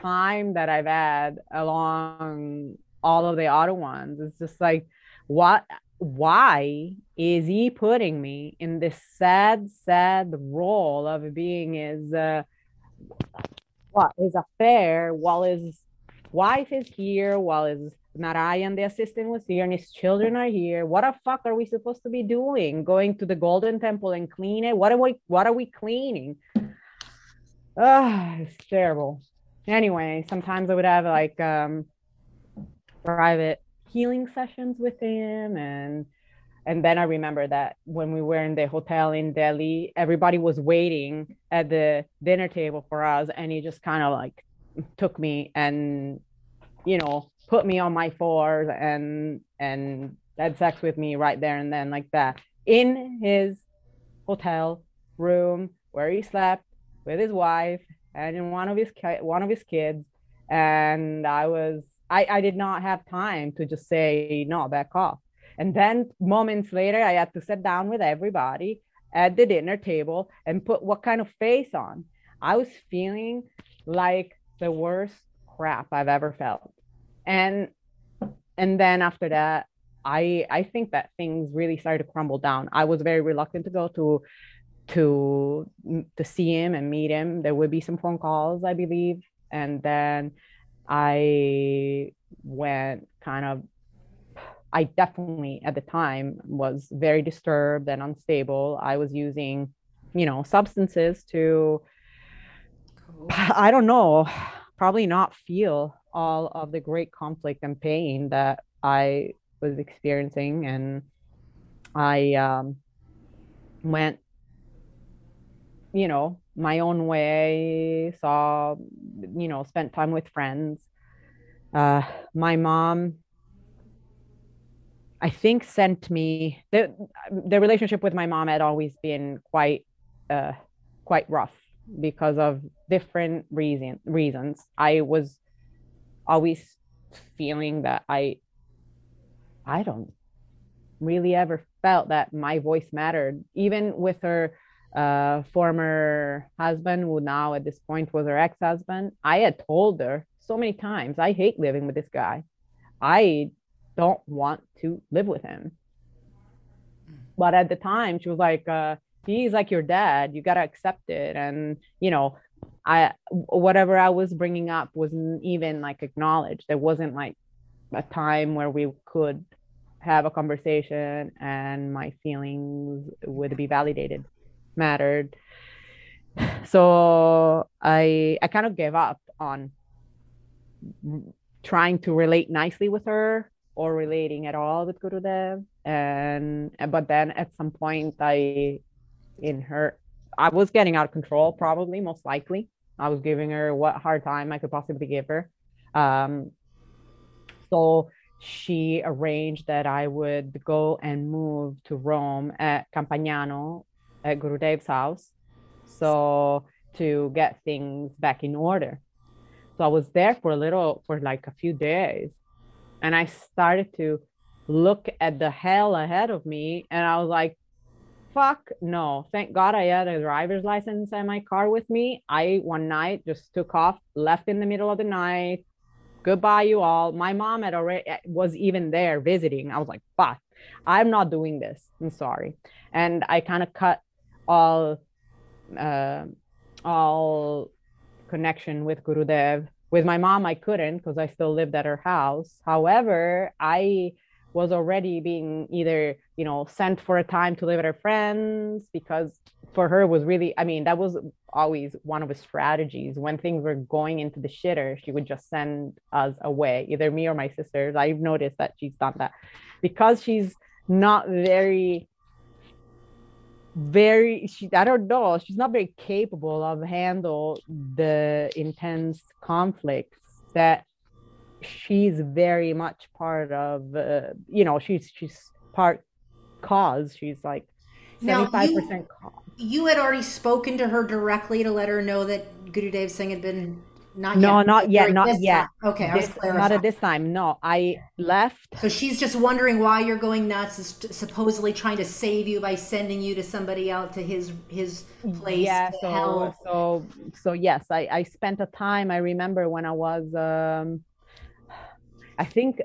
time that I've had along all of the other ones. It's just like what why is he putting me in this sad sad role of being his uh what his affair while his wife is here while his Narayan, the assistant, was here, and his children are here. What the fuck are we supposed to be doing? Going to the Golden Temple and clean it? What are we? What are we cleaning? Ah, it's terrible. Anyway, sometimes I would have like um private healing sessions with him and and then I remember that when we were in the hotel in Delhi, everybody was waiting at the dinner table for us, and he just kind of like took me and you know put me on my fours and and had sex with me right there and then like that in his hotel room where he slept with his wife and in one of his one of his kids and I was I, I did not have time to just say, no, back off. And then moments later, I had to sit down with everybody at the dinner table and put what kind of face on. I was feeling like the worst crap I've ever felt. And and then after that, I I think that things really started to crumble down. I was very reluctant to go to to to see him and meet him. There would be some phone calls, I believe, and then I went kind of I definitely at the time was very disturbed and unstable. I was using, you know, substances to cool. I don't know, probably not feel all of the great conflict and pain that I was experiencing and I um, went you know my own way saw you know spent time with friends. Uh my mom i think sent me the the relationship with my mom had always been quite uh quite rough because of different reason reasons. I was always feeling that i i don't really ever felt that my voice mattered. Even with her uh, former husband, who now at this point was her ex husband, I had told her so many times, I hate living with this guy. I don't want to live with him. But at the time, she was like, uh, he's like your dad. You got to accept it. And, you know, I, whatever I was bringing up wasn't even like acknowledged. There wasn't like a time where we could have a conversation and my feelings would be validated mattered so i i kind of gave up on trying to relate nicely with her or relating at all with Gurudev. And but then at some point I in her I was getting out of control, probably most likely. I was giving her what hard time I could possibly give her. Um, so she arranged that I would go and move to Rome at Campagnano at Gurudev's house. So to get things back in order. So I was there for a little, for like a few days. And I started to look at the hell ahead of me. And I was like, fuck no. Thank God I had a driver's license and my car with me. I one night just took off, left in the middle of the night. Goodbye, you all. My mom had already eh, was even there visiting. I was like, fuck, I'm not doing this. I'm sorry. And I kind of cut all uh, all connection with Gurudev. With my mom, I couldn't because I still lived at her house. However, I was already being either, you know, sent for a time to live at her friends because for her was really, I mean, that was always one of the strategies. When things were going into the shitter, she would just send us away, either me or my sisters. I've noticed that she's done that because she's not very very she i don't know she's not very capable of handle the intense conflicts that she's very much part of uh, you know she's she's part cause. She's like 75% you, cause. you had already spoken to her directly to let her know that Gurudev Singh had been not no, not yet, not yet. Time. Okay, this, I was clarifying. Not at this time. No, I left. So she's just wondering why you're going nuts. Is supposedly trying to save you by sending you to somebody out to his his place. Yeah. So help. so so yes, I I spent a time. I remember when I was. um I think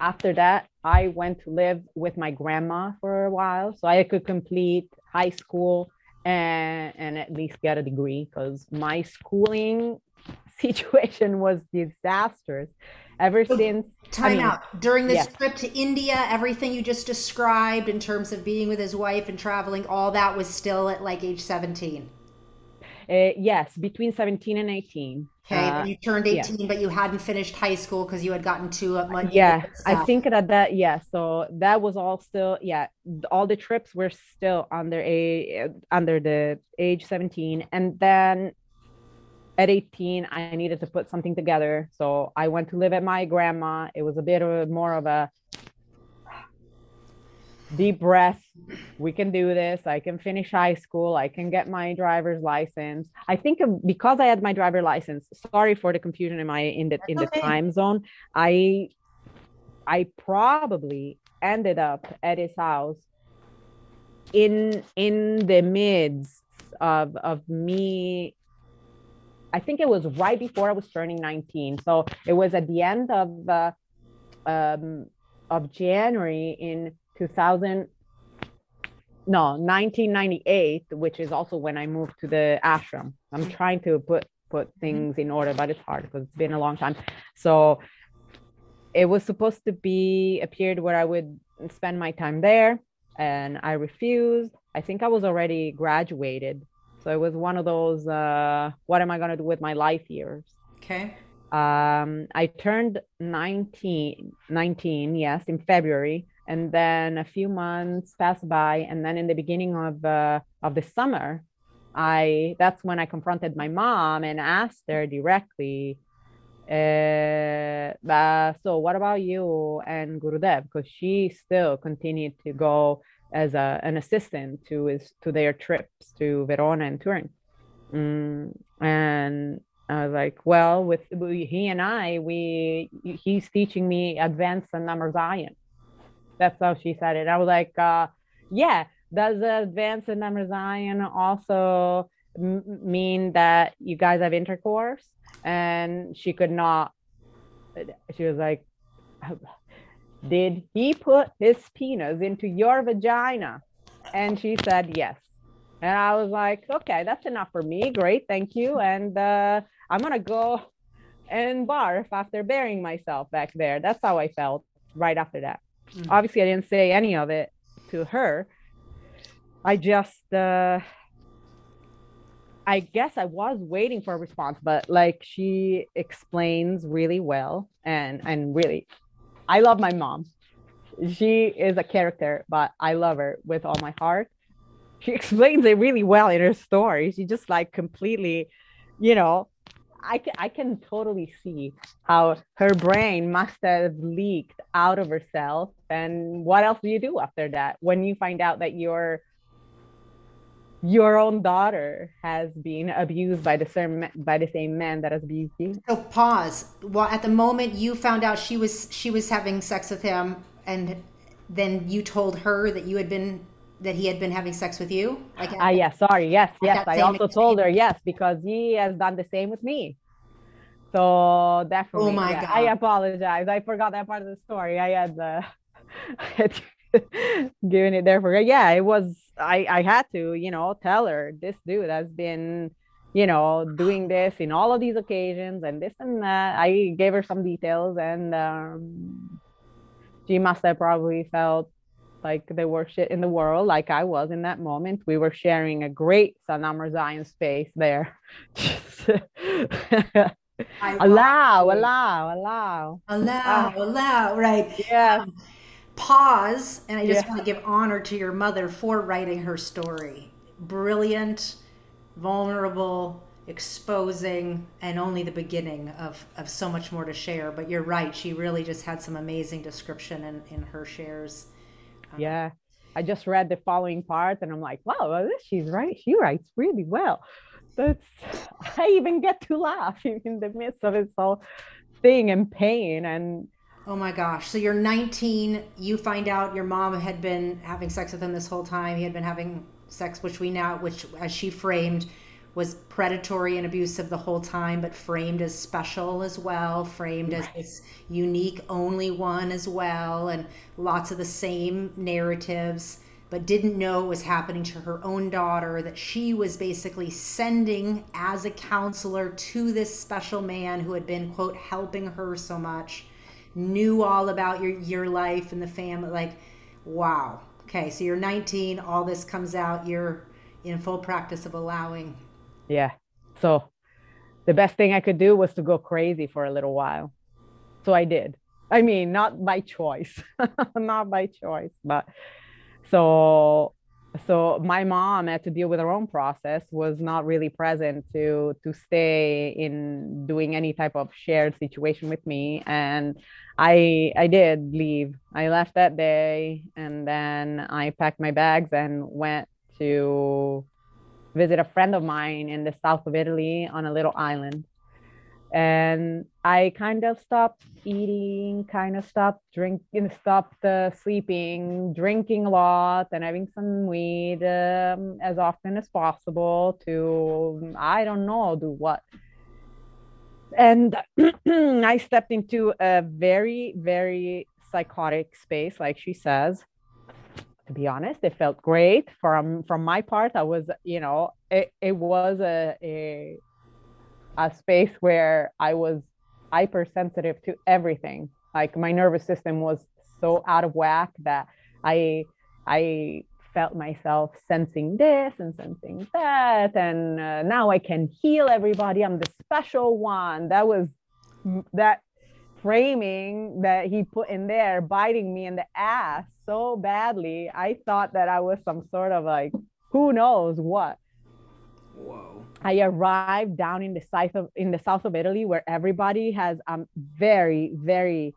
after that I went to live with my grandma for a while, so I could complete high school and and at least get a degree because my schooling situation was disastrous. Ever so since time I mean, out. During this trip to india everything you just described in terms of being with his wife and traveling all that was still at like age 17 uh, yes between 17 and 18 okay uh, you turned 18 but you hadn't finished high school because you had gotten too much yeah i think that that yeah so that was all still yeah all the trips were still under a under the age 17 and then at 18 i needed to put something together. So i went to live at my grandma. It was a bit of a, more of a deep breath. We can do this. I can finish high school. I can get my driver's license. I think because i had my driver license sorry for the confusion in my in the in the okay. time zone. I i probably ended up at his house in in the midst of of me I think it was right before I was turning 19. So it was at the end of uh, um, of January in 2000. No, 1998, which is also when I moved to the ashram. I'm trying to put put mm-hmm. things in order, but it's hard because it's been a long time. So it was supposed to be a period where I would spend my time there, and I refused. I think I was already graduated so it was one of those, uh, what am I going to do with my life years? Okay. Um, I turned 19, 19, yes, in February. And then a few months passed by. And then in the beginning of, uh, of the summer, I, that's when I confronted my mom and asked her directly, uh, uh, so what about you and Gurudev? Because she still continued to go as a, an assistant to his to their trips to Verona and Turin. Mm, and I was like, well, with he and I, we he's teaching me advanced Nam Rasayan. That's how she said it. I was like, uh, yeah, does advanced Nam Rasayan also m- mean that you guys have intercourse? And she could not. She was like, did he put his penis into your vagina? And she said, Yes. And I was like, Okay, that's enough for me. Great. Thank you. And uh, I'm going to go and barf after burying myself back there. That's how I felt right after that. Mm-hmm. Obviously, I didn't say any of it to her. I just, uh, I guess I was waiting for a response, but like she explains really well and and really I love my mom. She is a character, but I love her with all my heart. She explains it really well in her story. She just like completely, you know, I can, I can totally see how her brain must have leaked out of herself. And what else do you do after that when you find out that your your own daughter has been abused by the same by the same man that has abused you? So pause. Well, at the moment you found out she was she was having sex with him, and then you told her that you had been that he had been having sex with you? Like ah, yes, sorry, yes, yes. I also told her yes because he has done the same with me. So definitely. Oh my yeah, god! I apologize. I forgot that part of the story. I had uh, given it there for her. Yeah, it was. I I had to, you know, tell her this dude has been, you know, doing this in all of these occasions and this and that. I gave her some details, and um, she must have probably felt like the worst shit in the world, like I was in that moment. We were sharing a great Satnam Rasayan space there. allow, allow, allow, allow, allow, right? Yeah. Um, pause, and I just yeah. want to give honor to your mother for writing her story. Brilliant, vulnerable, exposing, and only the beginning of, of so much more to share. But you're right, she really just had some amazing description in, in her shares. Um, yeah. I just read the following part and I'm like, wow, she's right. She writes really well. That's I even get to laugh in the midst of this whole thing and pain and Oh my gosh. So you're 19, you find out your mom had been having sex with him this whole time. He had been having sex, which we now, which as she framed, was predatory and abusive the whole time, but framed as special as well, framed as this unique, only one as well, and lots of the same narratives, but didn't know it was happening to her own daughter, that she was basically sending as a counselor to this special man who had been, quote, helping her so much, knew all about your, your life and the family. Like, wow. Okay, so you're 19, all this comes out, you're in full practice of allowing yeah. So the best thing I could do was to go crazy for a little while. So I did. I mean, not by choice, not by choice, but so so my mom had to deal with her own process was not really present to to stay in doing any type of shared situation with me and i i did leave i left that day and then i packed my bags and went to visit a friend of mine in the south of Italy on a little island. And I kind of stopped eating, kind of stopped drinking, stopped uh, sleeping, drinking a lot, and having some weed um, as often as possible to, I don't know, do what. And I stepped into a very, very psychotic space, like she says. To be honest it felt great. From from my part i was you know it, it was a, a a space where i was hypersensitive to everything. Like my nervous system was so out of whack that i i felt myself sensing this and sensing that and uh, now i can heal everybody. I'm the special one. That was that framing that he put in there biting me in the ass so badly i thought that i was some sort of like who knows what. Whoa. I arrived down in the south of in the south of italy where everybody has a um, very very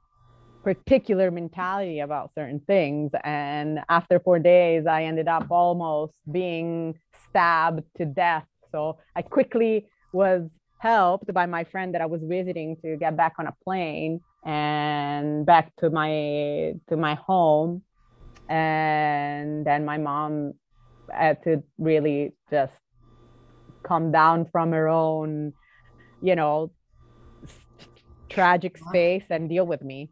particular mentality about certain things. And after four days i ended up almost being stabbed to death. So i quickly was helped by my friend that I was visiting to get back on a plane and back to my to my home. And then my mom had to really just come down from her own you know tragic space and deal with me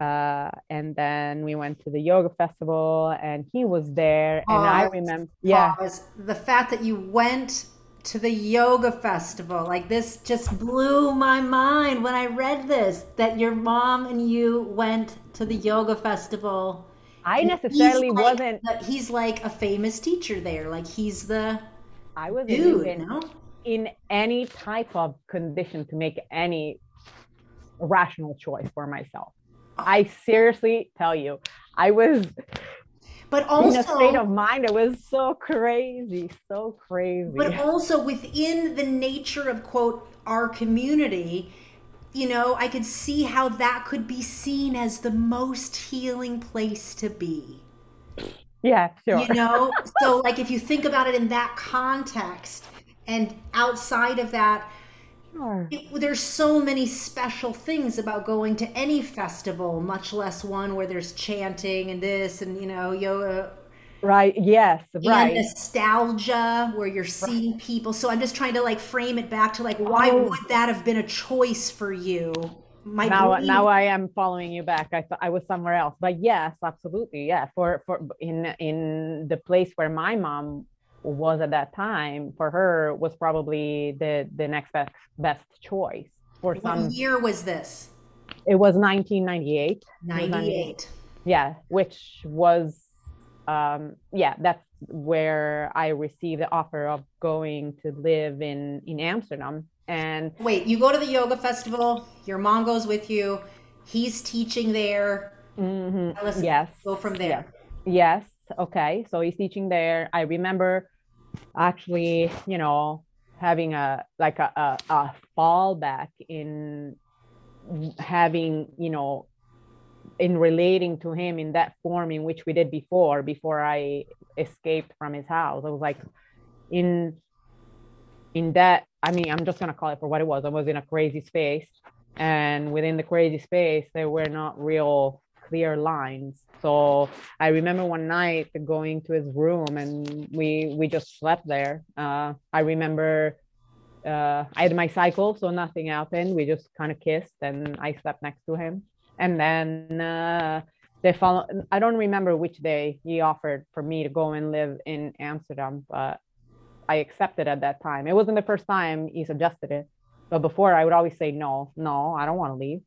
uh, and then we went to the yoga festival and he was there and i remember yeah the fact that you went to the yoga festival. Like this just blew my mind when I read this that your mom and you went to the yoga festival. I necessarily like, wasn't. He's like a famous teacher there. Like he's the. I was dude, you know? in any type of condition to make any rational choice for myself. I seriously tell you, I was but also in a state of mind it was so crazy so crazy. But also within the nature of quote our community you know i could see how that could be seen as the most healing place to be. Yeah sure. You know? So like if you think about it in that context and outside of that Sure. It, there's so many special things about going to any festival, much less one where there's chanting and this and you know yoga. Right. Yes. Right. And nostalgia, where you're seeing right. people. So I'm just trying to like frame it back to like, why oh. would that have been a choice for you? My now, brain... now I am following you back. I thought I was somewhere else, but yes, absolutely, yeah. For for in in the place where my mom was at that time for her was probably the the next best best choice for what some year was this? It was 1998 98 yeah which was um yeah that's where i received the offer of going to live in in amsterdam. And wait you go to the yoga festival your mom goes with you he's teaching there. Mm-hmm. yes. go from there. Yes. yes okay so he's teaching there. I remember actually you know having a like a, a, a fallback in having you know in relating to him in that form in which we did before before i escaped from his house. I was like in in that i mean i'm just to call it for what it was. I was in a crazy space and within the crazy space there were not real clear lines. So I remember one night going to his room and we we just slept there. Uh, I remember uh, I had my cycle, so nothing happened. We just kind of kissed and I slept next to him. And then uh, they follow. I don't remember which day he offered for me to go and live in Amsterdam, but I accepted at that time. It wasn't the first time he suggested it, but before I would always say no, no, I don't want to leave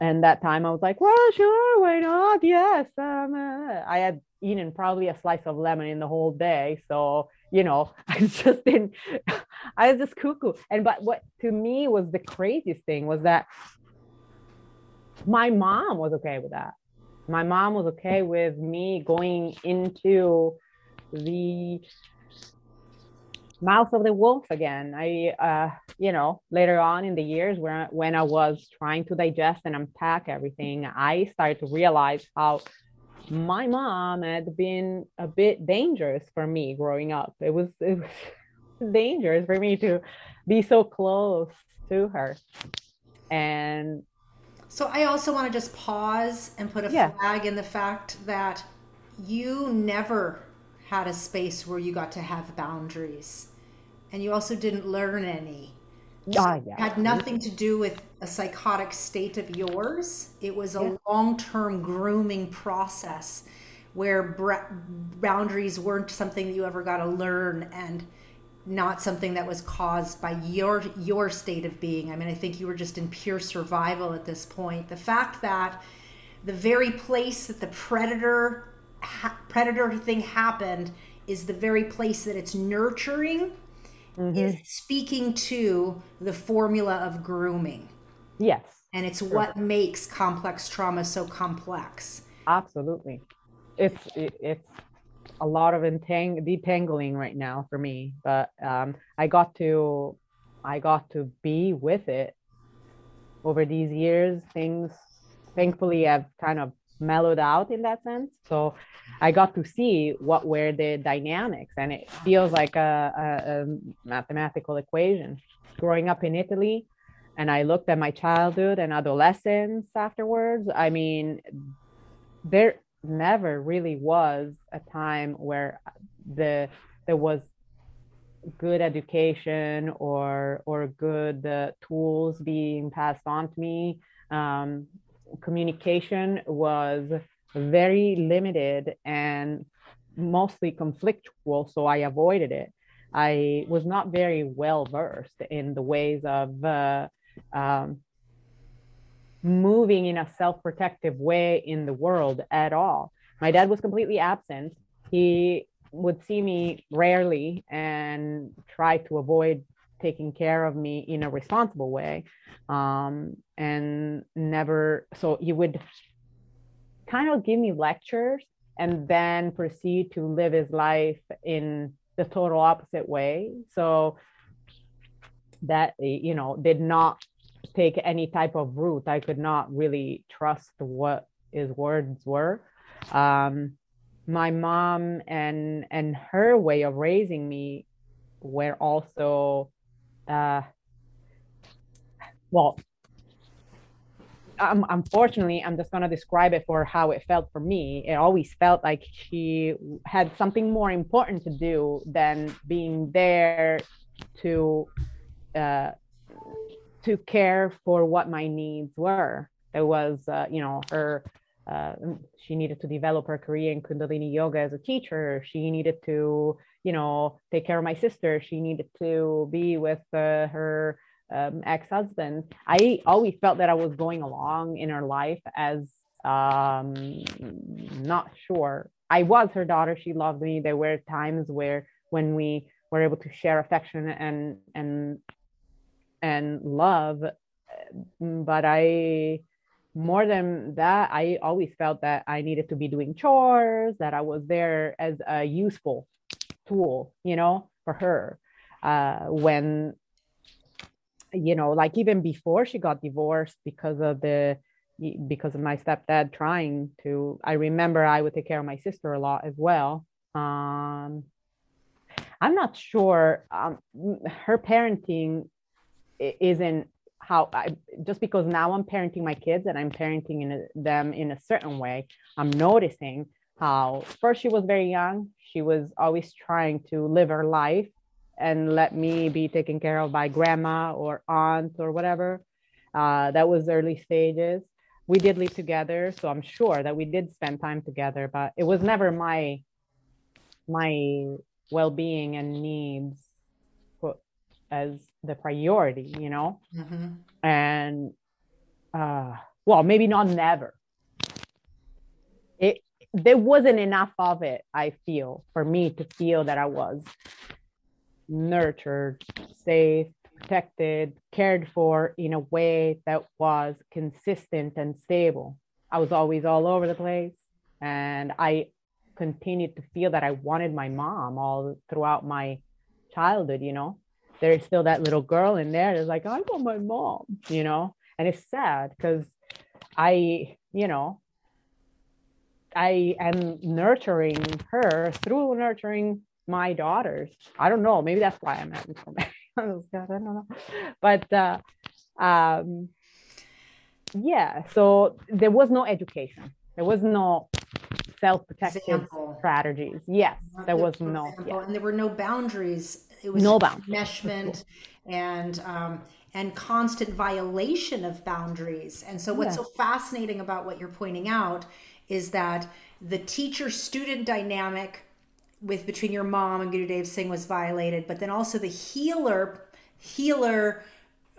and that time I was like, well, sure, why not? Yes. Um, uh, I had eaten probably a slice of lemon in the whole day. So, you know, I was just in, I was just cuckoo. And, but what to me was the craziest thing was that my mom was okay with that. My mom was okay with me going into the mouth of the wolf again. I, uh, you know, later on in the years when when I was trying to digest and unpack everything, I started to realize how my mom had been a bit dangerous for me growing up. It was it was dangerous for me to be so close to her, and. So I also want to just pause and put a yeah. flag in the fact that you never had a space where you got to have boundaries and you also didn't learn any so ah, yeah. had nothing to do with a psychotic state of yours it was a yeah. long-term grooming process where boundaries weren't something that you ever got to learn and not something that was caused by your your state of being i mean i think you were just in pure survival at this point the fact that the very place that the predator ha- predator thing happened is the very place that it's nurturing mm-hmm. is speaking to the formula of grooming yes and it's sure. what makes complex trauma so complex absolutely it's it's a lot of entang- detangling right now for me but um, i got to i got to be with it over these years things thankfully have kind of mellowed out in that sense. So I got to see what were the dynamics, and it feels like a, a, a mathematical equation. Growing up in Italy, and I looked at my childhood and adolescence afterwards. I mean, there never really was a time where the there was good education or or good uh, tools being passed on to me um, communication was very limited and mostly conflictual, so I avoided it. I was not very well versed in the ways of uh, um, moving in a self protective way in the world at all. My dad was completely absent. He would see me rarely and try to avoid taking care of me in a responsible way um, and never so he would kind of give me lectures and then proceed to live his life in the total opposite way. So that you know did not take any type of root. I could not really trust what his words were. Um, my mom and and her way of raising me were also uh, well um, unfortunately i'm just going to describe it for how it felt for me. It always felt like she had something more important to do than being there to uh, to care for what my needs were. There was uh, you know her uh, she needed to develop her career in kundalini yoga as a teacher. She needed to you know take care of my sister. She needed to be with uh, her um, ex-husband i always felt that i was going along in her life as um not sure. I was her daughter. She loved me. There were times where when we were able to share affection and and and love but i more than that i always felt that i needed to be doing chores that i was there as a useful tool you know for her uh, when you know like even before she got divorced because of the because of my stepdad trying to i remember i would take care of my sister a lot as well um i'm not sure um her parenting isn't how I just because now I'm parenting my kids and I'm parenting in a, them in a certain way, I'm noticing how first she was very young. She was always trying to live her life and let me be taken care of by grandma or aunt or whatever. Uh, that was early stages. We did live together, so I'm sure that we did spend time together, but it was never my my well-being and needs as the priority, you know? Mm-hmm. And uh, well, maybe not never. It there wasn't enough of it, I feel, for me to feel that I was nurtured, safe, protected, cared for in a way that was consistent and stable. I was always all over the place. And I continued to feel that I wanted my mom all throughout my childhood, you know? there's still that little girl in there that's like, I want my mom, you know? And it's sad because I, you know, I am nurturing her through nurturing my daughters. I don't know. Maybe that's why I'm having so many. I don't know. But uh, um, yeah, so there was no education. There was no self-protective strategies. Yes, there was no. Yeah. And there were no boundaries it was no boundaries. enmeshment and um, and constant violation of boundaries. And so, what's yeah. so fascinating about what you're pointing out is that the teacher student dynamic with between your mom and Gurudev Singh was violated, but then also the healer healer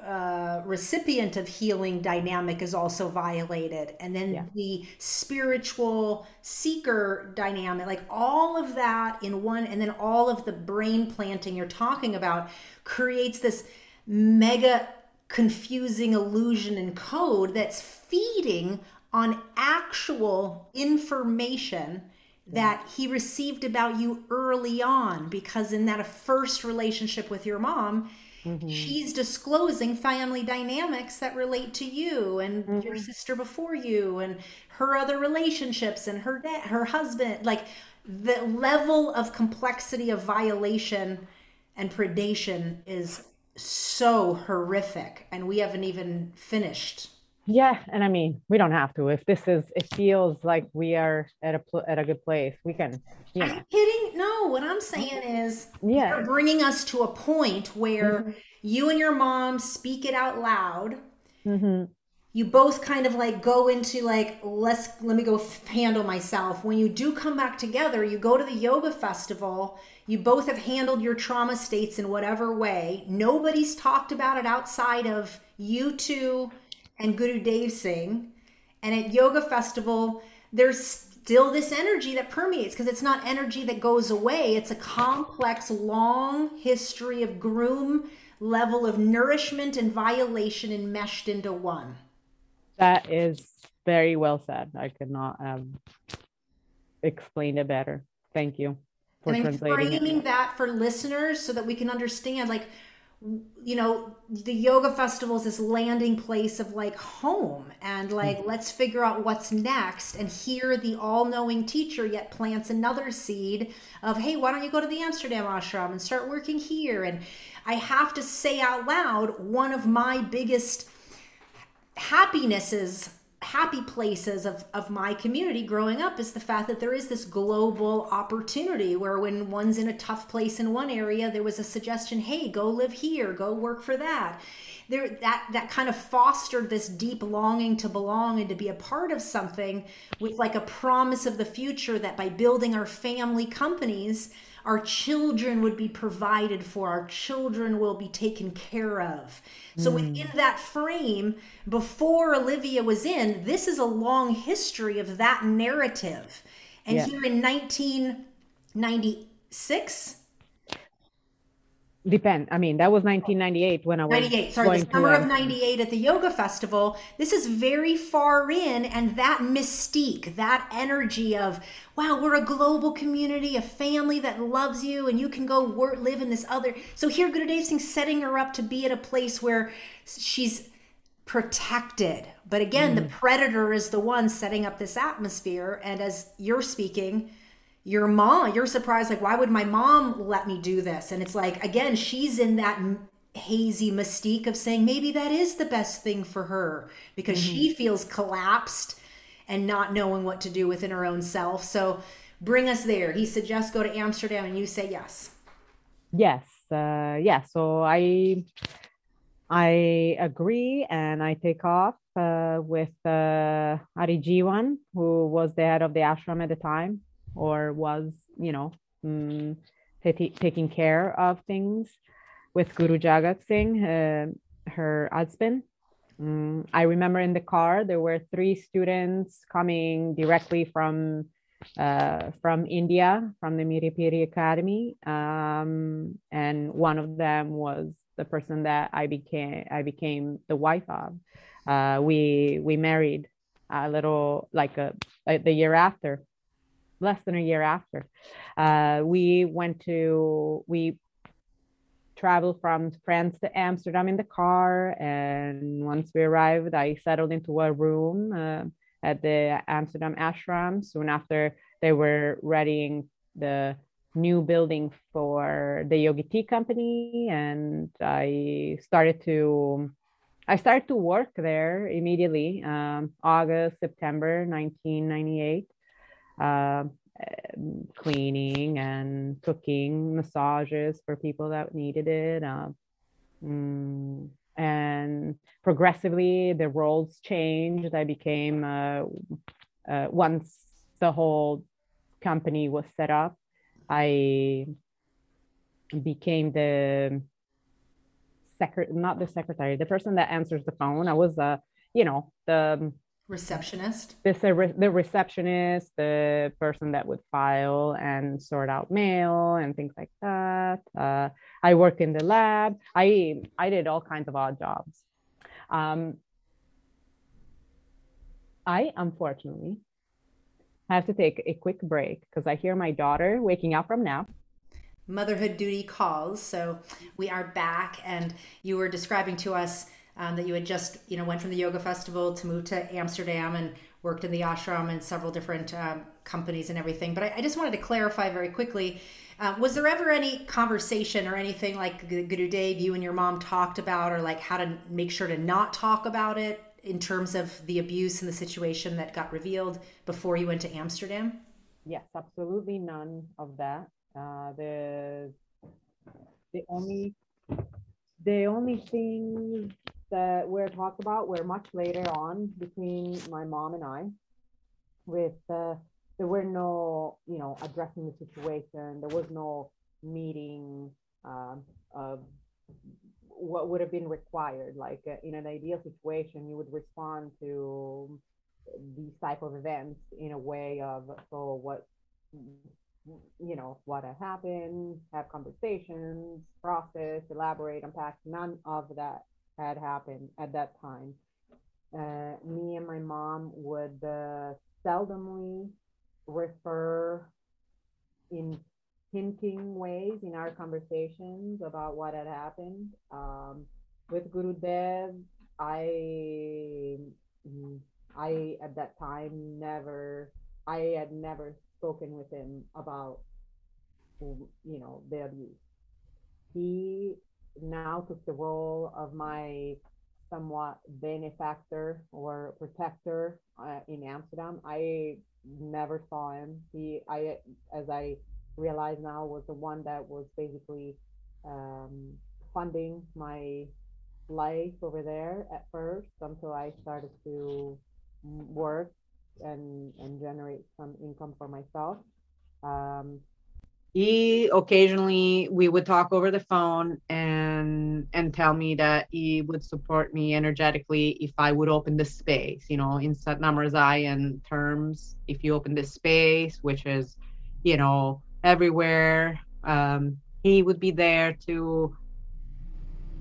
uh, recipient of healing dynamic is also violated and then yeah. the spiritual seeker dynamic like all of that in one and then all of the brain planting you're talking about creates this mega confusing illusion and code that's feeding on actual information that he received about you early on because in that first relationship with your mom Mm-hmm. She's disclosing family dynamics that relate to you and mm-hmm. your sister before you and her other relationships and her dad, her husband. Like the level of complexity of violation and predation is so horrific and we haven't even finished yeah and i mean we don't have to if this is it feels like we are at a at a good place we can you know. i'm kidding no what i'm saying is yeah you're bringing us to a point where mm-hmm. you and your mom speak it out loud mm-hmm. you both kind of like go into like let's let me go handle myself when you do come back together you go to the yoga festival you both have handled your trauma states in whatever way nobody's talked about it outside of you two and Guru Gurudev Singh. And at Yoga Festival, there's still this energy that permeates because it's not energy that goes away. It's a complex, long history of groom level of nourishment and violation enmeshed into one. That is very well said. I could not um, have explained it better. Thank you for and I'm framing it. that for listeners so that we can understand like you know the yoga festival is this landing place of like home and like mm-hmm. let's figure out what's next and here the all-knowing teacher yet plants another seed of hey why don't you go to the amsterdam ashram and start working here and i have to say out loud one of my biggest happinesses happy places of, of my community growing up is the fact that there is this global opportunity where when one's in a tough place in one area there was a suggestion hey go live here go work for that. There that that kind of fostered this deep longing to belong and to be a part of something with like a promise of the future that by building our family companies our children would be provided for our children will be taken care of so mm. within that frame before olivia was in this is a long history of that narrative and yeah. here in 1996 depend i mean that was 1998 when i was 98 sorry the summer of 98 at the yoga festival this is very far in and that mystique that energy of wow we're a global community a family that loves you and you can go work live in this other so here gurudev singh setting her up to be at a place where she's protected but again mm. the predator is the one setting up this atmosphere and as you're speaking your mom you're surprised like why would my mom let me do this? And it's like again she's in that hazy mystique of saying maybe that is the best thing for her because mm-hmm. she feels collapsed and not knowing what to do within her own self. So bring us there. He suggests go to amsterdam and you say yes. Yes uh yeah so i i agree and i take off uh, with uh, Ari Jiwan, who was the head of the ashram at the time or was, you know, mm, t- taking care of things with Guru Jagat Singh, uh, her husband. Mm, I remember in the car there were three students coming directly from uh, from India, from the Miri Piri Academy, um, and one of them was the person that I became I became the wife of. Uh, we we married a little like a like the year after less than a year after. Uh, we went to, we traveled from France to Amsterdam in the car. And once we arrived, I settled into a room uh, at the Amsterdam ashram. Soon after, they were readying the new building for the Yogi Tea Company. And I started to I started to work there immediately, um, August, September 1998 uh, cleaning and cooking massages for people that needed it. Uh, mm, and progressively, the roles changed. I became, uh, uh, once the whole company was set up, I became the secretary, not the secretary, the person that answers the phone. I was, uh, you know, the receptionist? The, the receptionist the person that would file and sort out mail and things like that. Uh, i worked in the lab. I i did all kinds of odd jobs. Um, i unfortunately have to take a quick break because i hear my daughter waking up from nap. Motherhood duty calls so we are back and you were describing to us um, that you had just you know went from the yoga festival to move to Amsterdam and worked in the ashram and several different um, companies and everything. But I, I, just wanted to clarify very quickly. Uh, was there ever any conversation or anything like Gurudev, you and your mom talked about, or like how to make sure to not talk about it in terms of the abuse and the situation that got revealed before you went to Amsterdam? Yes, absolutely none of that. Uh, the the only the only thing that were talked about were much later on between my mom and I. With uh, there were no, you know, addressing the situation. There was no meeting um, of what would have been required. Like uh, in an ideal situation, you would respond to these type of events in a way of so what you know, what had happened, have conversations, process, elaborate, unpack. None of that had happened at that time. Uh, me and my mom would uh, seldomly refer in hinting ways in our conversations about what had happened. Um, with Gurudev, I, mm, I at that time never, I had never spoken with him about, you know, the abuse. He now took the role of my somewhat benefactor or protector uh, in Amsterdam. I never saw him. He, I, as I realize now, was the one that was basically um, funding my life over there at first until I started to work and and generate some income for myself. Um, he occasionally we would talk over the phone and and tell me that he would support me energetically if I would open the space, you know, in Satnam Rasayan terms, if you open this space, which is, you know, everywhere, um, he would be there to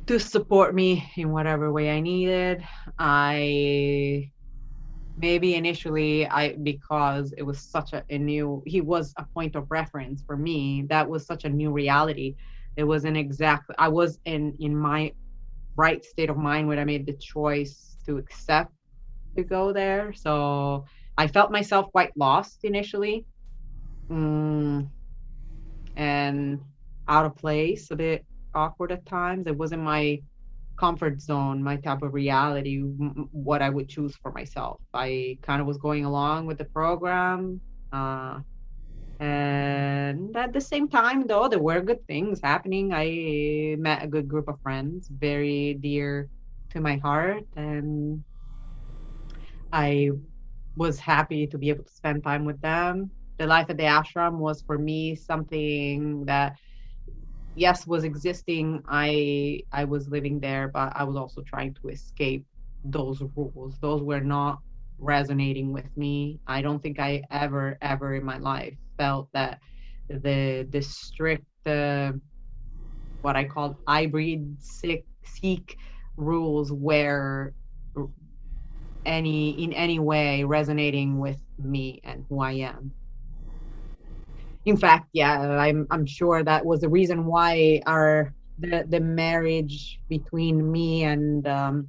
to support me in whatever way I needed. I maybe initially I because it was such a, a, new he was a point of reference for me. That was such a new reality. It wasn't exactly I was in in my right state of mind when I made the choice to accept to go there. So I felt myself quite lost initially. Mm, and out of place, a bit awkward at times. It wasn't my comfort zone, my type of reality, what I would choose for myself. I kind of was going along with the program. Uh, and at the same time, though, there were good things happening. I met a good group of friends, very dear to my heart. And I was happy to be able to spend time with them. The life at the ashram was for me something that yes was existing. I i was living there but i was also trying to escape those rules. Those were not resonating with me. I don't think i ever ever in my life felt that the the strict uh, what i call hybrid sick sikh rules were any in any way resonating with me and who i am in fact, yeah, I'm I'm sure that was the reason why our the the marriage between me and um,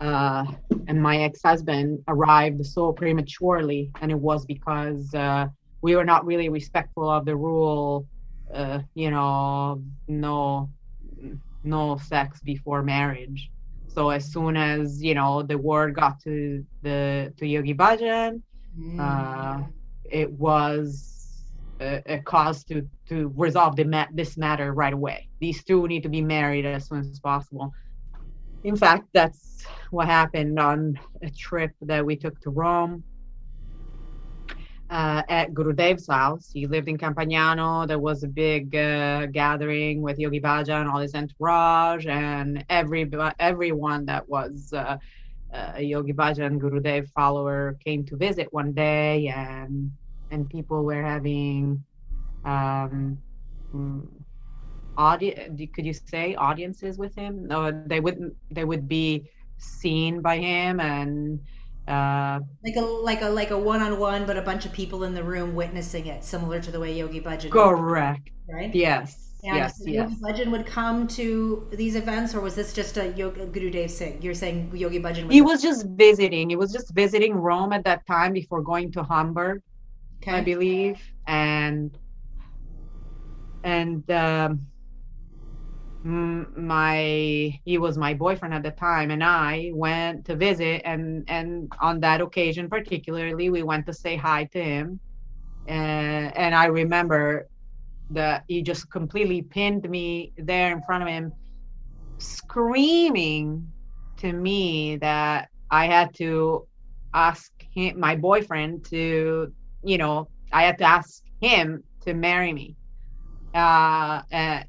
uh, and my ex-husband arrived so prematurely, and it was because uh, we were not really respectful of the rule, uh, you know, no no sex before marriage. So as soon as you know the word got to the to Yogi Bhajan, mm. Uh, it was a, a cause to to resolve the ma- this matter right away. These two need to be married as soon as possible. In fact, that's what happened on a trip that we took to Rome. Uh, at Gurudev's house. He lived in Campagnano. There was a big uh, gathering with Yogi Bhajan and all his entourage, and every everyone that was uh, a Yogi Bhajan Gurudev follower came to visit one day, and and people were having um mm, audience could you say audiences with him no they wouldn't they would be seen by him and uh, like a like a like a one-on-one but a bunch of people in the room witnessing it similar to the way yogi bhajan correct right yes and yes, Yogi yes. Bhajan would come to these events, or was this just a Yoga Gurudev Singh? You're saying Yogi Bhajan was. He was just visiting. He was just visiting Rome at that time before going to Hamburg okay. I believe, and and um, my he was my boyfriend at the time, and I went to visit, and and on that occasion particularly, we went to say hi to him, and and I remember that he just completely pinned me there in front of him, screaming to me that I had to ask him, my boyfriend to you know, I had to ask him to marry me. Uh, and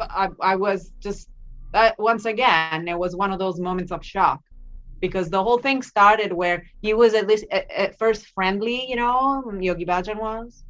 I, I was just, uh, once again, it was one of those moments of shock because the whole thing started where he was at least at, at first friendly, you know, Yogi Bhajan was.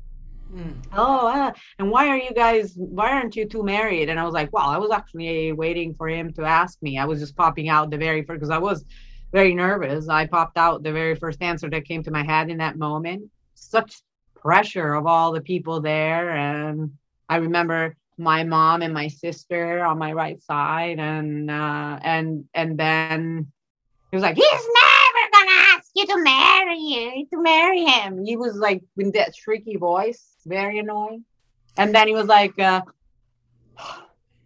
Mm. Oh, uh, and why are you guys? Why aren't you two married? And I was like, well, I was actually waiting for him to ask me. I was just popping out the very first because I was very nervous. I popped out the very first answer that came to my head in that moment. Such pressure of all the people there, and I remember my mom and my sister on my right side, and uh, and and then he was like, he's never gonna ask you to marry you to marry him. He was like with that shrieky voice very annoying. And then he was like, uh,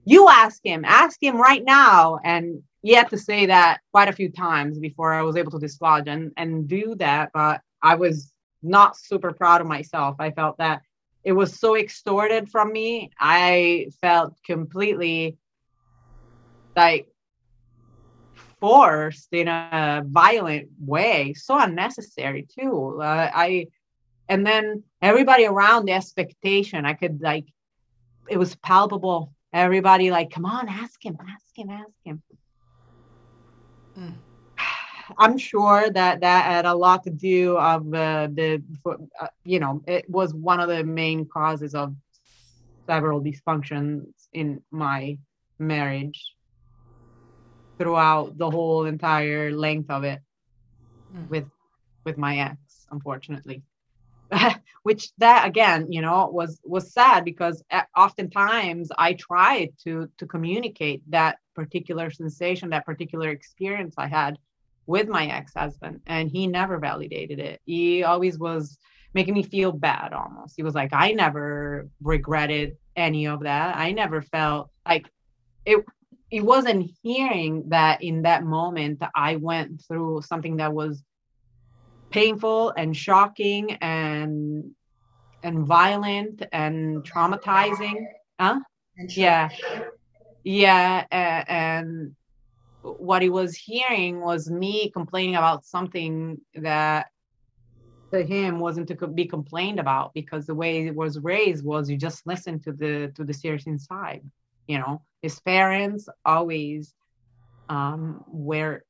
You ask him, ask him right now. And he had to say that quite a few times before I was able to dislodge and, and do that. But I was not super proud of myself. I felt that it was so extorted from me. I felt completely like forced in a violent way, so unnecessary too. Uh, I and then everybody around the expectation i could like it was palpable everybody like come on ask him ask him ask him mm. I'm sure that that had a lot to do of uh, the uh, you know it was one of the main causes of several dysfunctions in my marriage throughout the whole entire length of it mm. with with my ex unfortunately which that again you know was was sad because uh, oftentimes i tried to to communicate that particular sensation that particular experience i had with my ex-husband and he never validated it. He always was making me feel bad almost. He was like i never regretted any of that. I never felt like it it wasn't hearing that in that moment i went through something that was painful and shocking and and violent and traumatizing. Huh? And yeah. yeah and what he was hearing was me complaining about something that to him wasn't to be complained about because the way it was raised was you just listen to the to the serious inside you know his parents always um were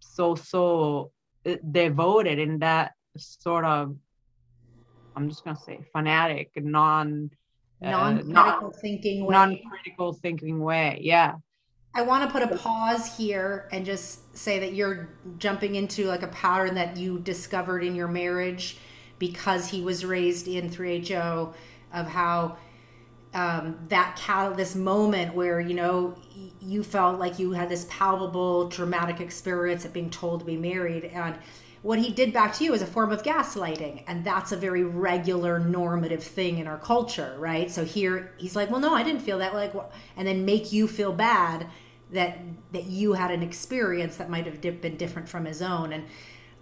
so so devoted in that sort of i'm just going to say fanatic non uh, non-critical uh, thinking way. non-critical thinking way yeah i want to put a pause here and just say that you're jumping into like a pattern that you discovered in your marriage because he was raised in 3ho of how um, that cal this moment where you know you felt like you had this palpable traumatic experience of being told to be married. And what he did back to you is a form of gaslighting and that's a very regular normative thing in our culture right so here he's like well no i didn't feel that like and then make you feel bad that that you had an experience that might have been different from his own and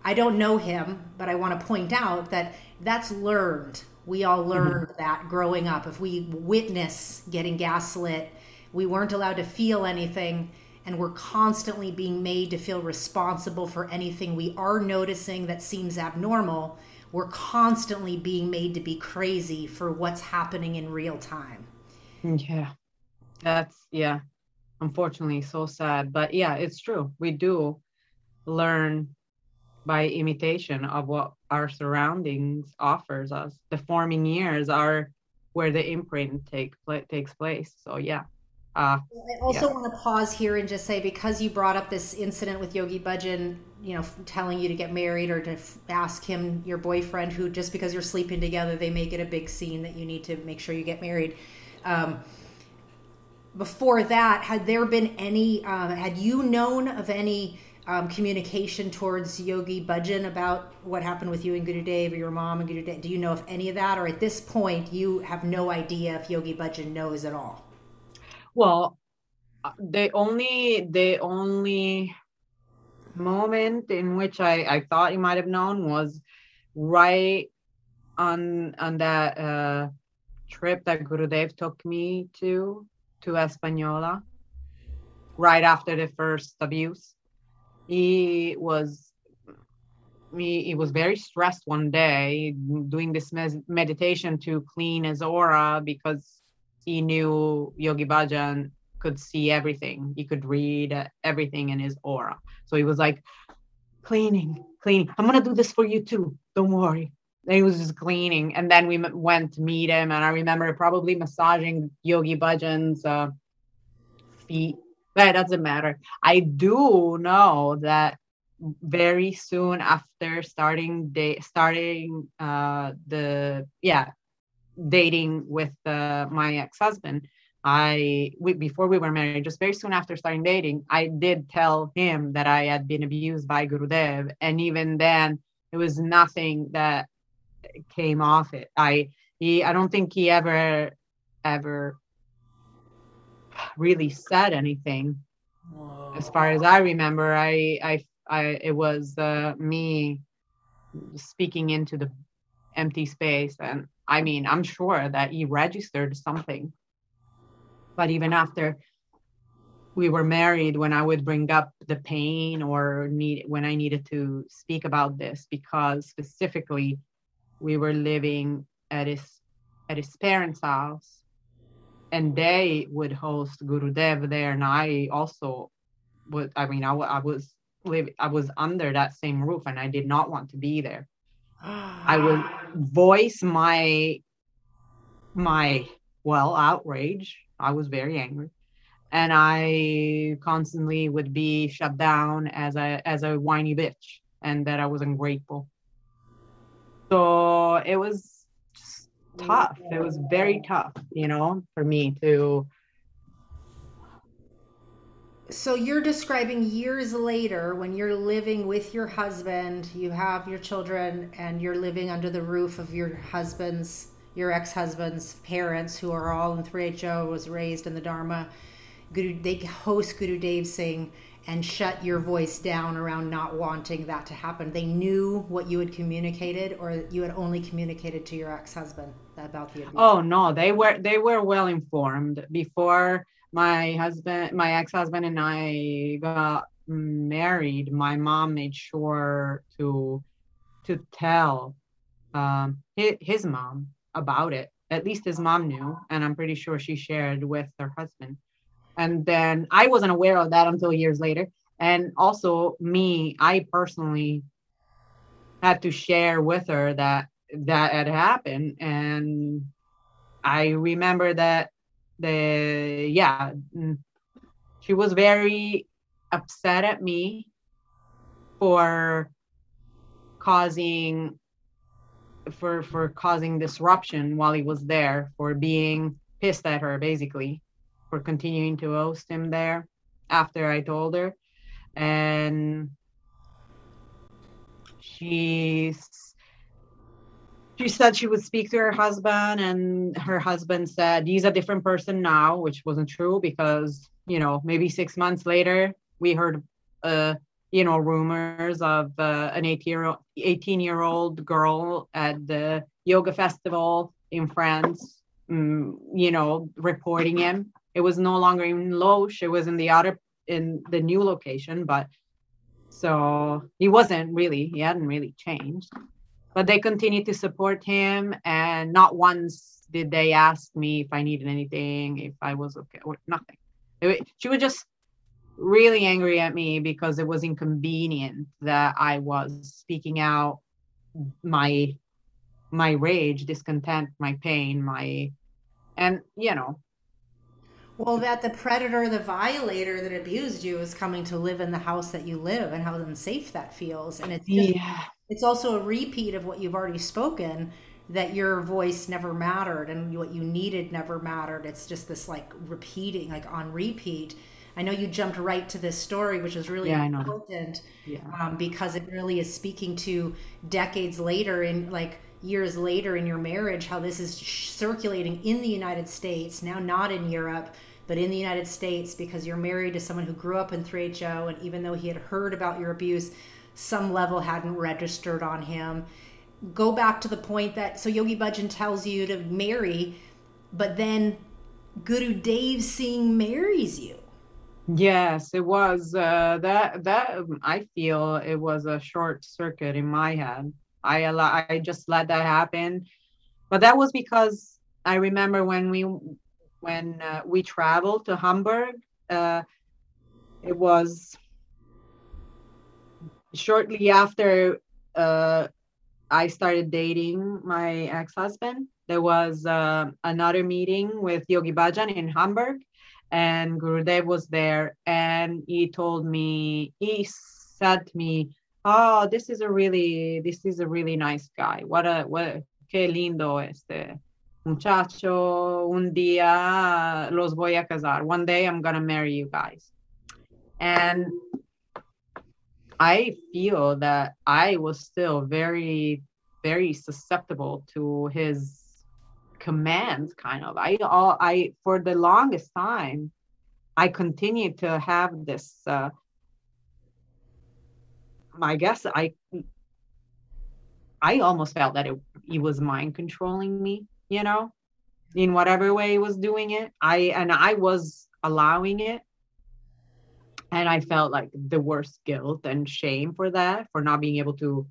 i don't know him but i want to point out that that's learned we all mm-hmm. learned mm-hmm. that growing up. If we witness getting gaslit, we weren't allowed to feel anything and we're constantly being made to feel responsible for anything we are noticing that seems abnormal. We're constantly being made to be crazy for what's happening in real time. Yeah. That's yeah. Unfortunately so sad, but yeah, it's true. We do learn by imitation of what our surroundings offers us. The forming years are where the imprint take takes place. So yeah. Uh, I also yeah. want to pause here and just say because you brought up this incident with Yogi Bhajan, you know, telling you to get married or to f- ask him your boyfriend who just because you're sleeping together they make it a big scene that you need to make sure you get married. Um, before that, had there been any? Um, had you known of any? um, communication towards Yogi Bhajan about what happened with you and Gurudev or your mom and Gurudev? Do you know if any of that, or at this point, you have no idea if Yogi Bhajan knows at all? Well, uh, the only the only moment in which I, I thought you might have known was right on on that uh, trip that Gurudev took me to to Espanola right after the first abuse. He was he, he was very stressed one day doing this med- meditation to clean his aura because he knew Yogi Bhajan could see everything. He could read everything in his aura. So he was like, cleaning, cleaning. I'm gonna do this for you too. Don't worry. he was just cleaning and then we went to meet him and i remember probably massaging yogi bhajan's uh, feet but it doesn't matter i do know that very soon after starting date starting uh the yeah dating with uh, my ex-husband i we, before we were married just very soon after starting dating i did tell him that i had been abused by gurudev and even then it was nothing that came off it i he i don't think he ever ever really said anything Whoa. as far as i remember i i i it was uh, me speaking into the empty space and i mean i'm sure that he registered something. But even after we were married when i would bring up the pain or need when i needed to speak about this because specifically we were living at his at his parents house and they would host gurudev there and i also would i mean i, I was live i was under that same roof and i did not want to be there i would voice my my well outrage. I was very angry. And i constantly would be shut down as a as a whiny bitch and that i was ungrateful. So it was tough. It was very tough you know for me to So you're describing years later when you're living with your husband, you have your children, and you're living under the roof of your husband's, your ex-husband's parents, who are all in 3HO, was raised in the Dharma. Guru, they host Gurudev Singh and shut your voice down around not wanting that to happen. They knew what you had communicated, or you had only communicated to your ex-husband about the abuse. Oh no, they were they were well informed before my husband, my ex-husband and I got married. My mom made sure to to tell um, his, his mom about it. At least his mom knew, and I'm pretty sure she shared with her husband. And then I wasn't aware of that until years later. And also me, I personally had to share with her that that had happened and i remember that the yeah mm, she was very upset at me for causing for for causing disruption while he was there for being pissed at her basically for continuing to host him there after i told her. And she's she said she would speak to her husband and her husband said he's a different person now which wasn't true because you know maybe six months later we heard uh you know rumors of uh, an 18 year 18 year old girl at the yoga festival in france mm, you know reporting him. It was no longer in loche. It was in the other in the new location but so he wasn't really he hadn't really changed but they continued to support him and not once did they ask me if i needed anything if i was okay or nothing. It- she was just really angry at me because it was inconvenient that i was speaking out my my rage discontent my pain my and you know Well, that the predator, the violator that abused you is coming to live in the house that you live and how unsafe that feels. And it's just, yeah it's also a repeat of what you've already spoken that your voice never mattered and what you needed never mattered. It's just this like repeating, like on repeat. I know you jumped right to this story, which is really Yeah, important yeah um, because it really is speaking to decades later in like years later in your marriage how this is circulating in the united states now not in europe but in the united states because you're married to someone who grew up in 3ho and even though he had heard about your abuse some level hadn't registered on him. Go back to the point that so yogi bhajan tells you to marry but then Gurudev singh marries you. Yes, it was uh, that that um, I feel it was a short circuit in my head. I I just let that happen, but that was because I remember when we when uh, we traveled to Hamburg. Uh, it was shortly after uh, I started dating my ex-husband, there was uh, another meeting with Yogi Bhajan in Hamburg, and Gurudev was there, and he told me, he said to me, "Oh, this is a really, this is a really nice guy. What a, what, qué lindo este muchacho. Un día los voy a casar. One day I'm gonna marry you guys." And I feel that I was still very, very susceptible to his commands, kind of. I all I for the longest time, I continued to have this. Uh, I guess I, I almost felt that it he was mind controlling me. You know, in whatever way he was doing it. I and I was allowing it and I felt like the worst guilt and shame for that, for not being able to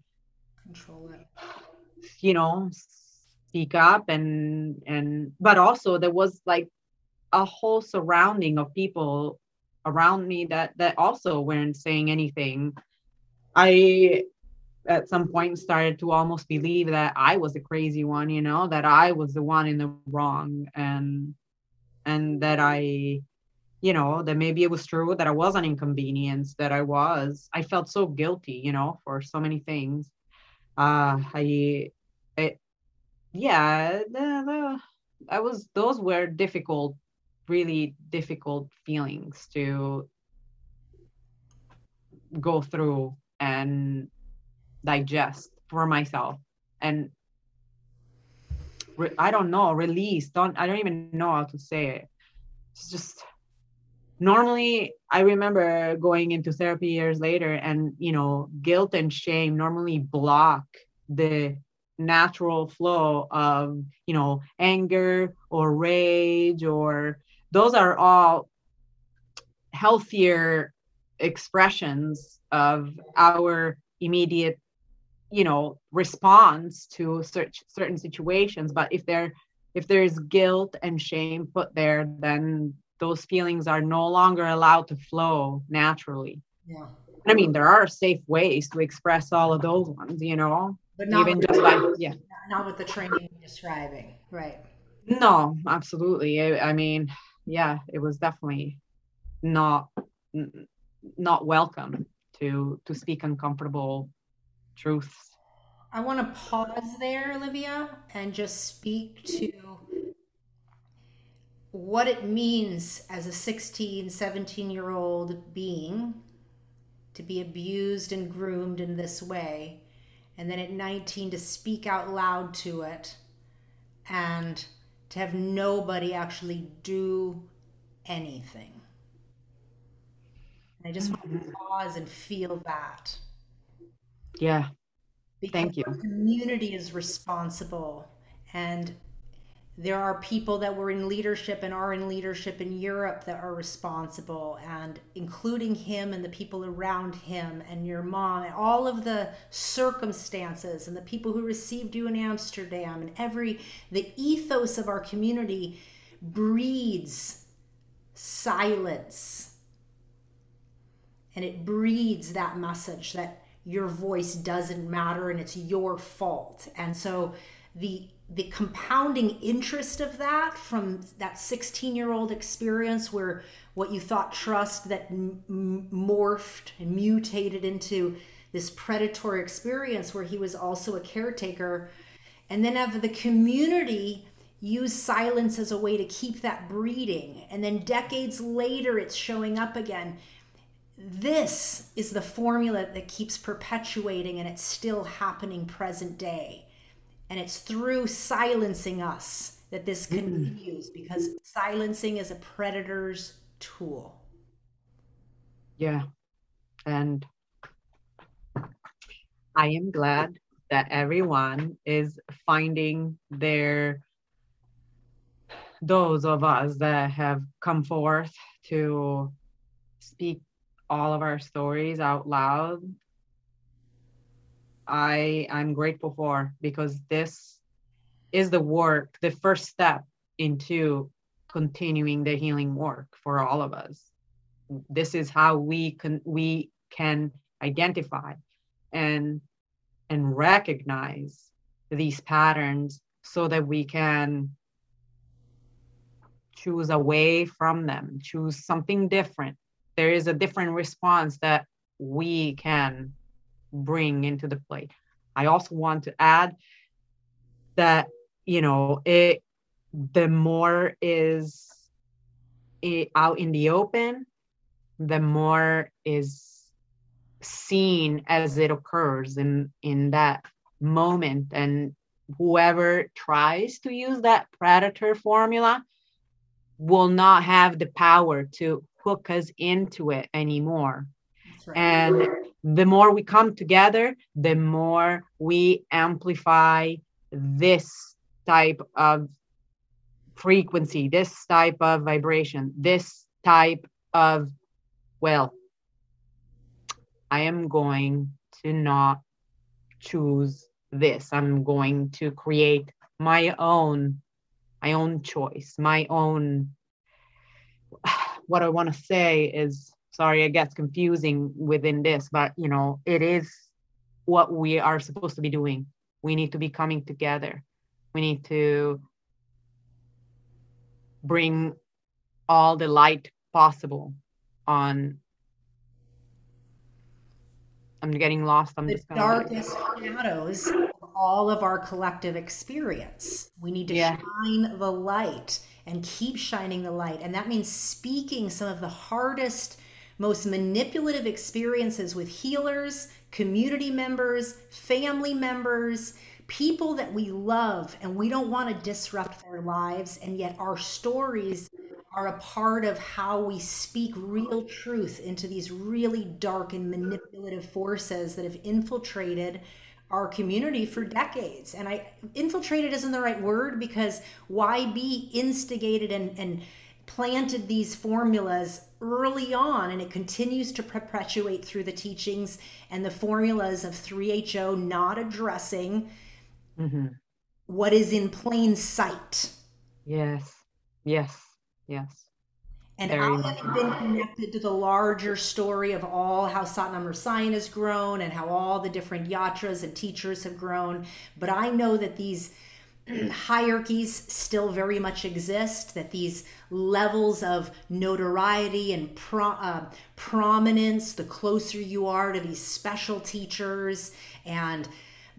control it. You know, speak up and and but also there was like a whole surrounding of people around me that that also weren't saying anything. I at some point started to almost believe that I was the crazy one, you know, that I was the one in the wrong and and that I you know that maybe it was true that i was an inconvenience that i was. I felt so guilty you know for so many things. Uh i it yeah the, the, i was those were difficult really difficult feelings to go through and digest for myself. And re- i don't know release don't i don't even know how to say it. It's just normally i remember going into therapy years later and you know guilt and shame normally block the natural flow of you know anger or rage or those are all healthier expressions of our immediate you know response to such certain situations but if there if there's guilt and shame put there then those feelings are no longer allowed to flow naturally. Yeah. I mean, there are safe ways to express all of those ones, you know, but not even with, just like, yeah. Not with the training you're describing. Right. No, absolutely. I, I mean, yeah, it was definitely not not welcome to to speak uncomfortable truths. I want to pause there, Olivia, and just speak to what it means as a 16, 17 year old being to be abused and groomed in this way, and then at 19 to speak out loud to it and to have nobody actually do anything. I just want to pause and feel that. Yeah. Because Thank you. community is responsible and there are people that were in leadership and are in leadership in Europe that are responsible, and including him and the people around him and your mom and all of the circumstances and the people who received you in Amsterdam and every the ethos of our community breeds silence and it breeds that message that your voice doesn't matter and it's your fault. And so the the compounding interest of that from that 16 year old experience where what you thought trust that m- morphed and mutated into this predatory experience where he was also a caretaker. And then have the community use silence as a way to keep that breeding. And then decades later it's showing up again this is the formula that keeps perpetuating and it's still happening present day and it's through silencing us that this hmm. continues because silencing is a predator's tool. Yeah. And I am glad that everyone is finding their those of us that have come forth to speak all of our stories out loud I I'm grateful for because this is the work, the first step into continuing the healing work for all of us. This is how we can we can identify and and recognize these patterns so that we can choose away from them, choose something different. There is a different response that we can bring into the play. I also want to add that, you know, it the more is it out in the open, the more is seen as it occurs in in that moment and whoever tries to use that predator formula will not have the power to hook us into it anymore right. and the more we come together the more we amplify this type of frequency this type of vibration this type of well I am going to not choose this. I'm going to create my own my own choice, my own what I want to say is sorry, it gets confusing within this, but you know, it is what we are supposed to be doing. We need to be coming together. We need to bring all the light possible on I'm getting lost. I'm the just darkest shadows all of our collective experience. We need to yeah. shine the light and keep shining the light. And that means speaking some of the hardest, most manipulative experiences with healers, community members, family members, people that we love, and we don't want to disrupt their lives. And yet our stories are a part of how we speak real truth into these really dark and manipulative forces that have infiltrated our community for decades. And I infiltrated isn't the right word because YB instigated and, and planted these formulas early on and it continues to perpetuate through the teachings and the formulas of 3HO not addressing mm-hmm. what is in plain sight. Yes. Yes. Yes. And Very I haven't been connected to the larger story of all how Satnam Rasayan has grown and how all the different yatras and teachers have grown. But I know that these hierarchies still very much exist, that these levels of notoriety and pro, uh, prominence, the closer you are to these special teachers and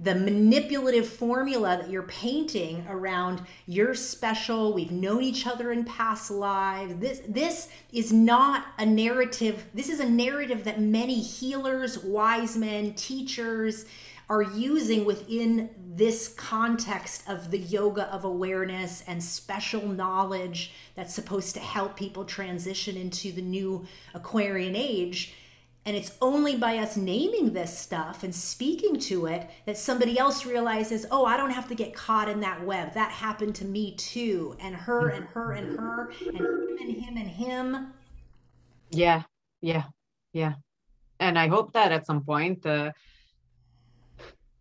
the manipulative formula that you're painting around you're special we've known each other in past lives. This this is not a narrative this is a narrative that many healers wise men teachers are using within this context of the yoga of awareness and special knowledge that's supposed to help people transition into the new Aquarian age and it's only by us naming this stuff and speaking to it that somebody else realizes, oh, I don't have to get caught in that web. That happened to me too. And her and her and her and him and him and him. Yeah, yeah, yeah. And I hope that at some point uh,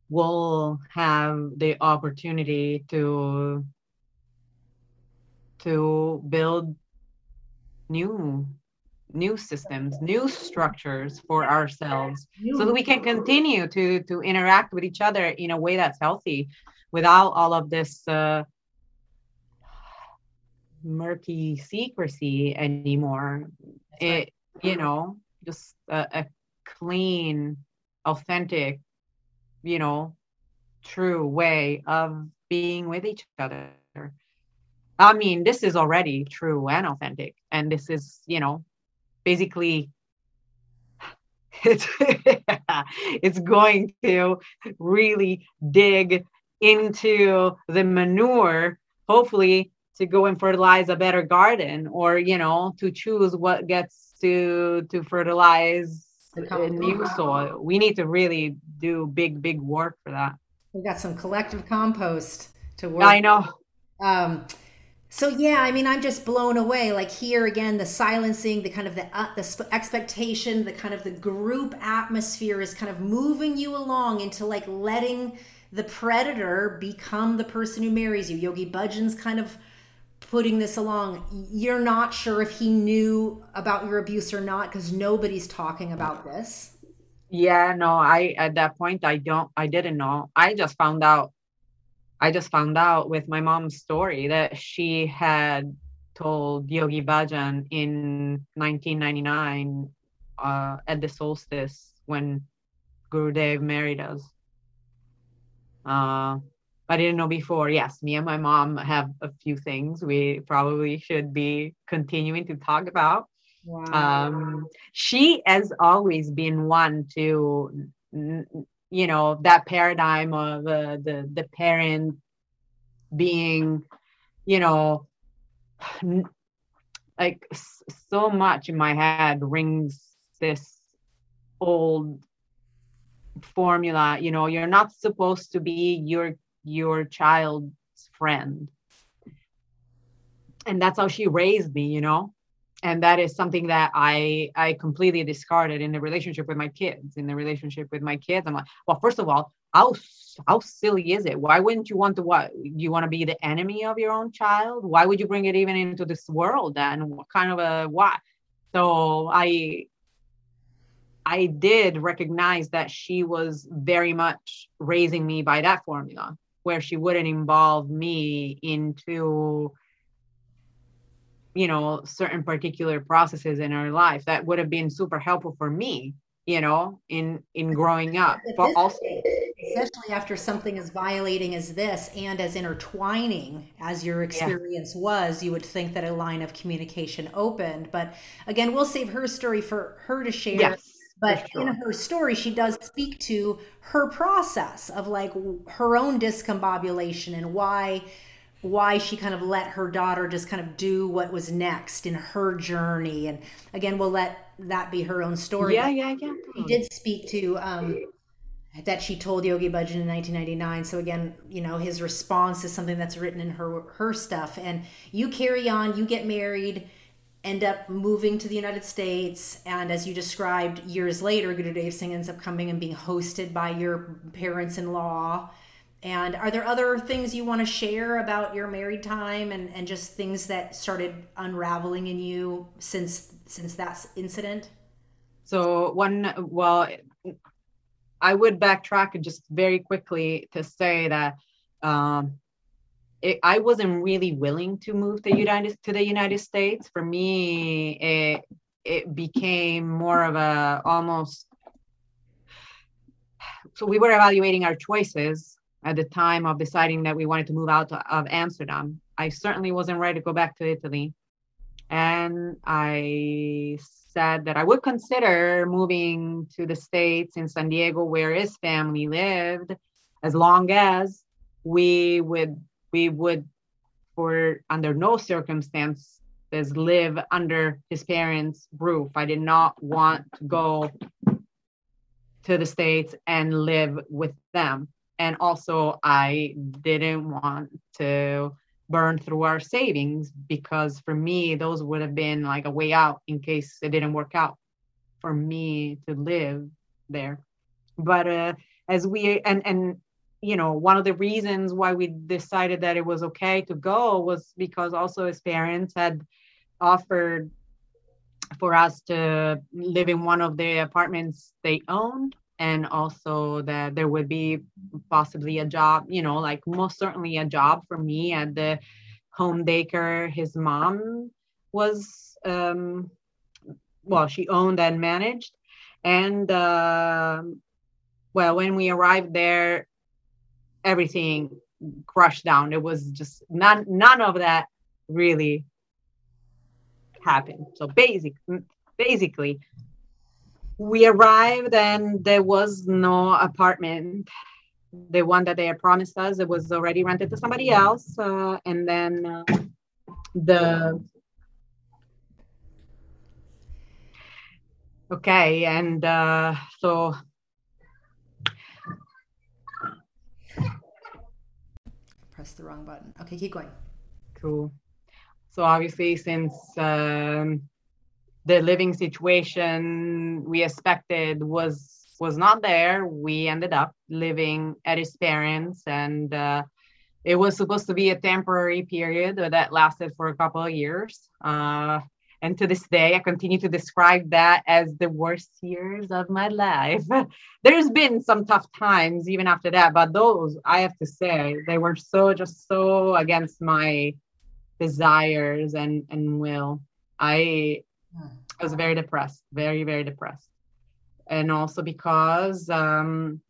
we'll have the opportunity to to build new new systems new structures for ourselves so that we can continue to to interact with each other in a way that's healthy without all of this uh, murky secrecy anymore. It you know just a, a clean authentic you know true way of being with each other. I mean, this is already true and authentic. And this is, you know, basically it's it's going to really dig into the manure hopefully to go and fertilize a better garden or you know to choose what gets to to fertilize the new soil. We need to really do big big work for that. We got some collective compost to work i know. Um so yeah, I mean, I'm just blown away. Like here again, the silencing, the kind of the uh, the expectation, the kind of the group atmosphere is kind of moving you along into like letting the predator become the person who marries you. Yogi Bhajan's kind of putting this along. You're not sure if he knew about your abuse or not because nobody's talking about this. Yeah, no, I at that point I don't I didn't know. I just found out I just found out with my mom's story that she had told Yogi Bhajan in 1999 uh, at the solstice when Gurudev married us. Uh, I didn't know before. Yes, me and my mom have a few things we probably should be continuing to talk about. Wow. Um, she has always been one to, you know, that paradigm of uh, the the parent being, you know, like so much in my head rings this old formula. You know, you're not supposed to be your your child's friend, and that's how she raised me. You know and that is something that i i completely discarded in the relationship with my kids in the relationship with my kids. I'm like well first of all how how silly is it? Why wouldn't you want to what you want to be the enemy of your own child? Why would you bring it even into this world? And what kind of a why? So i i did recognize that she was very much raising me by that formula where she wouldn't involve me into you know certain particular processes in our life that would have been super helpful for me you know in in growing up but also especially after something as violating as this and as intertwining as your experience yeah. was you would think that a line of communication opened but again we'll save her story for her to share yes, but sure. in her story she does speak to her process of like her own discombobulation and why why she kind of let her daughter just kind of do what was next in her journey. And again, we'll let that be her own story. Yeah, yeah, yeah. He did speak to um, that she told Yogi Bhajan in 1999. So again, you know, his response is something that's written in her her stuff. And you carry on, you get married, end up moving to the United States, and as you described, years later, Gurudev Singh ends up coming and being hosted by your parents-in-law and are there other things you want to share about your married time and, and just things that started unraveling in you since since that incident? So one, well, I would backtrack just very quickly to say that um, it, I wasn't really willing to move to United to the United States. For me, it it became more of a almost. So we were evaluating our choices at the time of deciding that we wanted to move out of Amsterdam. I certainly wasn't ready to go back to Italy. And I said that I would consider moving to the States in San Diego, where his family lived, as long as we would we would for under no circumstances live under his parents' roof. I did not want to go to the States and live with them and also i didn't want to burn through our savings because for me those would have been like a way out in case it didn't work out for me to live there. But uh, as we and and you know one of the reasons why we decided that it was okay to go was because also his parents had offered for us to live in one of the apartments they owned and also that there would be possibly a job you know like most certainly a job for me at the home daycare. His mom was um well she owned and managed. And uh, well when we arrived there everything crushed down. It was just none none of that really happened. So basic basically we arrived and there was no apartment. The one that they had promised us it was already rented to somebody else uh, and then uh, the okay and uh, so press the wrong button. Okay keep going. Cool. So obviously since um, the living situation we expected was was not there. We ended up living at his parents and uh, it was supposed to be a temporary period that lasted for a couple of years. Uh, and to this day i continue to describe that as the worst years of my life. There's been some tough times even after that but those i have to say they were so just so against my desires and and will. I I was very depressed very very depressed. And also because um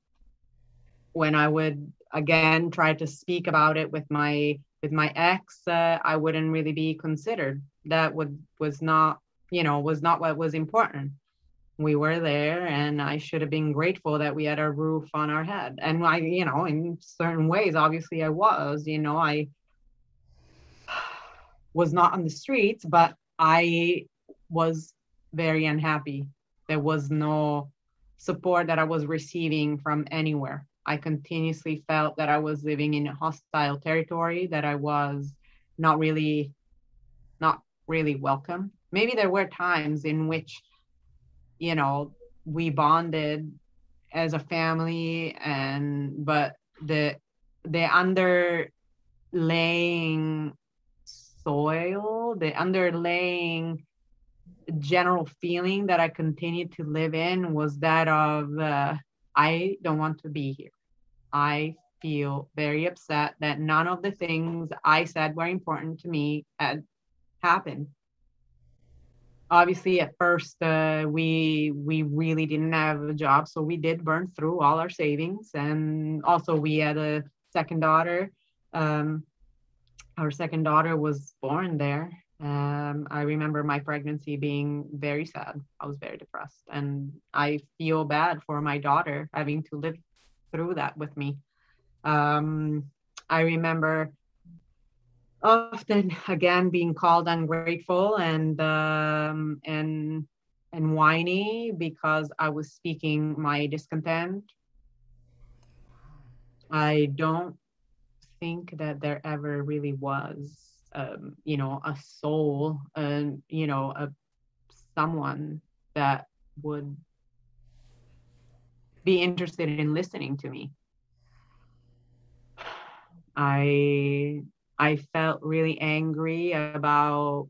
when i would again try to speak about it with my with my ex uh, i wouldn't really be considered. That would was not you know was not what was important. We were there and i should have been grateful that we had a roof on our head. And i you know in certain ways obviously i was you know i was not on the streets but i was very unhappy there was no support that i was receiving from anywhere i continuously felt that i was living in a hostile territory that i was not really not really welcome. Maybe there were times in which, you know, we bonded as a family and but the the underlaying soil, the underlaying general feeling that I continued to live in was that of uh, I don't want to be here. I feel very upset that none of the things I said were important to me had happened. Obviously, at first, uh, we we really didn't have a job, so we did burn through all our savings, and also we had a second daughter. Um, our second daughter was born there. Um, I remember my pregnancy being very sad. I was very depressed, and I feel bad for my daughter having to live through that with me. Um, I remember often again being called ungrateful and um, and and whiny because I was speaking my discontent. I don't think that there ever really was, um, you know, a soul, and you know, a someone that would be interested in listening to me. I I felt really angry about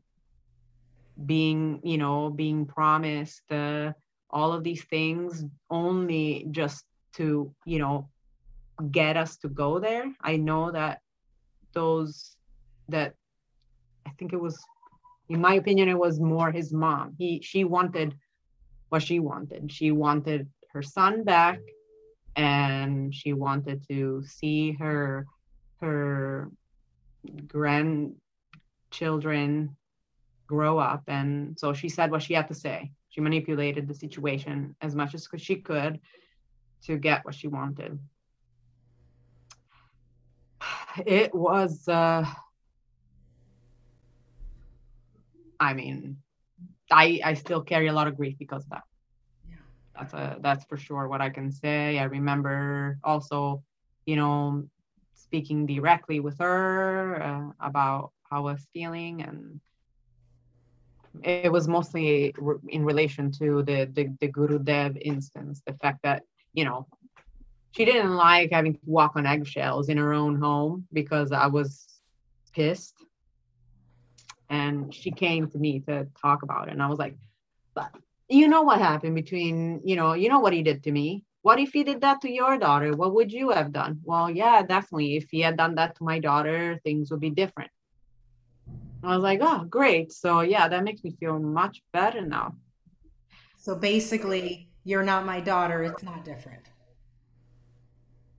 being, you know, being promised uh, all of these things only just to, you know, get us to go there. I know that those that I think it was in my opinion it was more his mom. He she wanted what she wanted. She wanted her son back and she wanted to see her her grandchildren grow up and so she said what she had to say she manipulated the situation as much as she could to get what she wanted it was uh i mean i i still carry a lot of grief because of that. Yeah. That's a that's for sure what i can say. I remember also you know speaking directly with her uh, about how I was feeling and it was mostly in relation to the, the the Gurudev instance, the fact that you know she didn't like having to walk on eggshells in her own home because I was pissed, and she came to me to talk about it, and I was like, "But you know what happened between you know you know what he did to me, what if he did that to your daughter? What would you have done? Well, yeah, definitely. If he had done that to my daughter, things would be different. I was like, oh, great. So, yeah, that makes me feel much better now. So basically, you're not my daughter. It's not different.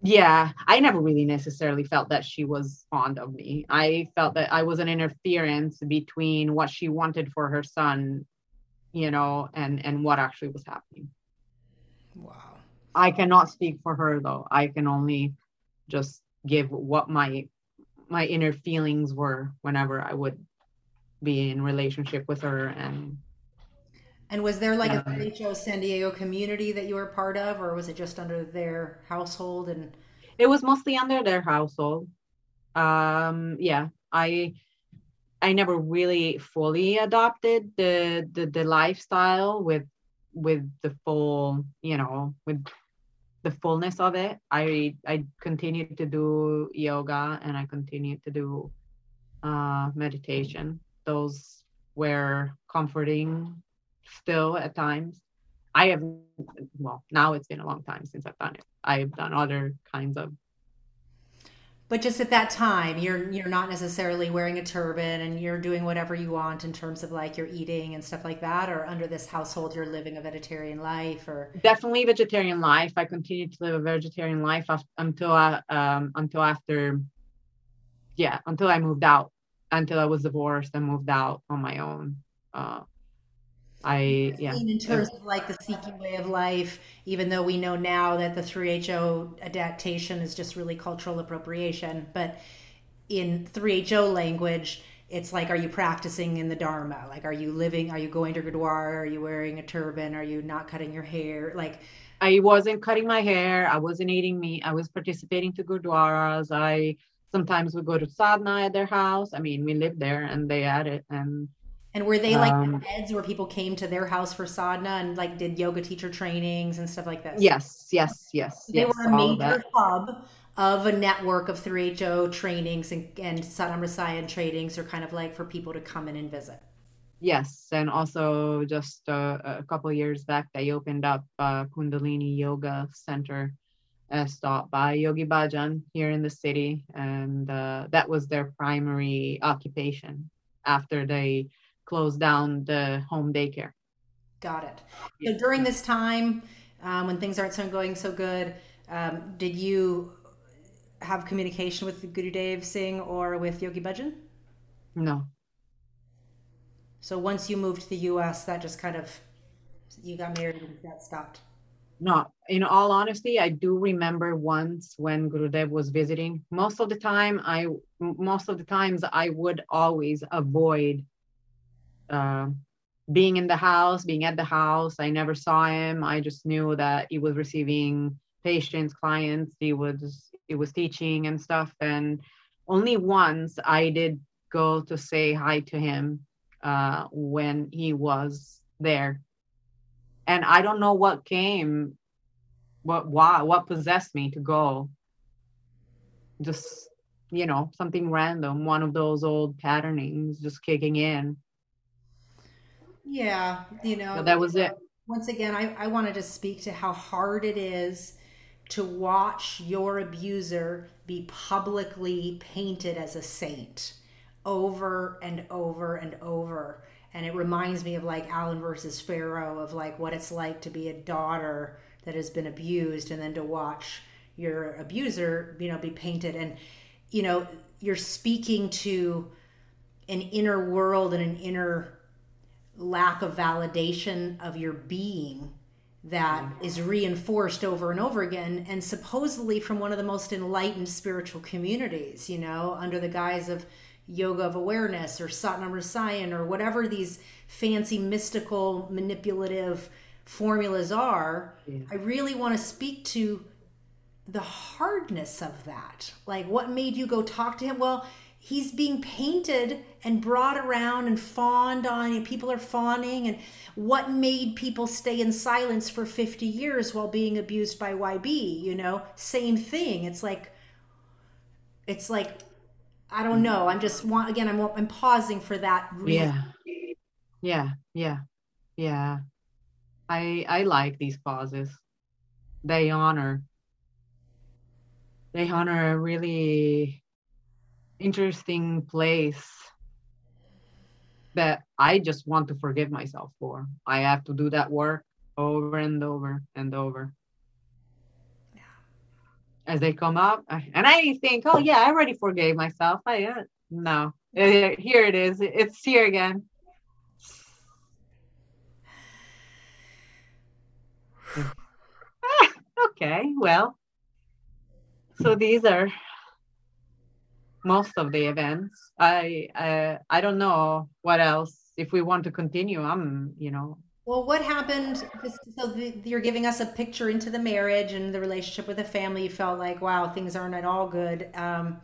Yeah, I never really necessarily felt that she was fond of me. I felt that I was an interference between what she wanted for her son, you know, and and what actually was happening. Wow. I cannot speak for her though. I can only just give what my my inner feelings were whenever I would be in relationship with her and and was there like um, a HO San Diego community that you were part of or was it just under their household and it was mostly under their household. Um yeah, I I never really fully adopted the the, the lifestyle with with the full, you know, with the fullness of it. I I continued to do yoga and I continued to do uh, meditation. Those were comforting still at times. I have, well, now it's been a long time since I've done it. I've done other kinds of but just at that time you're you're not necessarily wearing a turban and you're doing whatever you want in terms of like you're eating and stuff like that or under this household you're living a vegetarian life or definitely vegetarian life i continued to live a vegetarian life until I, um, until after yeah until i moved out until i was divorced and moved out on my own uh, I yeah. In terms of like the seeking way of life, even though we know now that the 3HO adaptation is just really cultural appropriation, but in 3HO language, it's like, are you practicing in the Dharma? Like, are you living? Are you going to Gurdwara? Are you wearing a turban? Are you not cutting your hair? Like, I wasn't cutting my hair. I wasn't eating meat. I was participating to Gurdwaras. I sometimes would go to sadhana at their house. I mean, we lived there and they had it and and were they like um, beds where people came to their house for sadhana and like did yoga teacher trainings and stuff like this? Yes, yes, yes. They yes, were a major hub of a network of 3HO trainings and, and Satnam Rasayan trainings are kind of like for people to come in and visit. Yes, and also just uh, a couple years back, they opened up a Kundalini Yoga Center taught by Yogi Bhajan here in the city, and uh, that was their primary occupation after they closed down the home daycare. Got it. So during this time, um, when things aren't so going so good, um, did you have communication with Gurudev Singh or with Yogi Bhajan? No. So once you moved to the U.S., that just kind of you got married and that stopped. No, in all honesty, I do remember once when Gurudev was visiting. Most of the time, I most of the times I would always avoid uh, being in the house, being at the house. I never saw him. I just knew that he was receiving patients, clients. He was he was teaching and stuff. And only once I did go to say hi to him uh, when he was there. And I don't know what came, what why, what possessed me to go. Just you know something random, one of those old patternings just kicking in yeah, you know, so that was it. Once again, I, I wanted to speak to how hard it is to watch your abuser be publicly painted as a saint over and over and over. And it reminds me of like Allen versus Farrow of like what it's like to be a daughter that has been abused and then to watch your abuser, you know, be painted. And, you know, you're speaking to an inner world and an inner lack of validation of your being that mm. is reinforced over and over again and supposedly from one of the most enlightened spiritual communities you know under the guise of yoga of awareness or satnam rasayan or whatever these fancy mystical manipulative formulas are. Yeah. i really want to speak to the hardness of that. Like what made you go talk to him? Well he's being painted and brought around and fawned on and people are fawning and what made people stay in silence for 50 years while being abused by yb you know? Same thing. It's like it's like i don't know. I'm just want again i'm i'm pausing for that reason. yeah. Yeah. Yeah. Yeah. I i like these pauses. They honor they honor a really interesting place that I just want to forgive myself for. I have to do that work over and over and over. Yeah. As they come up, and I think, oh yeah, I already forgave myself. I uh, no, here it is. It's here again. okay, well, so these are most of the events. I uh, I don't know what else. If we want to continue, I'm you know. Well, what happened? So the, you're giving us a picture into the marriage and the relationship with the family. You felt like, wow, things aren't at all good. Um,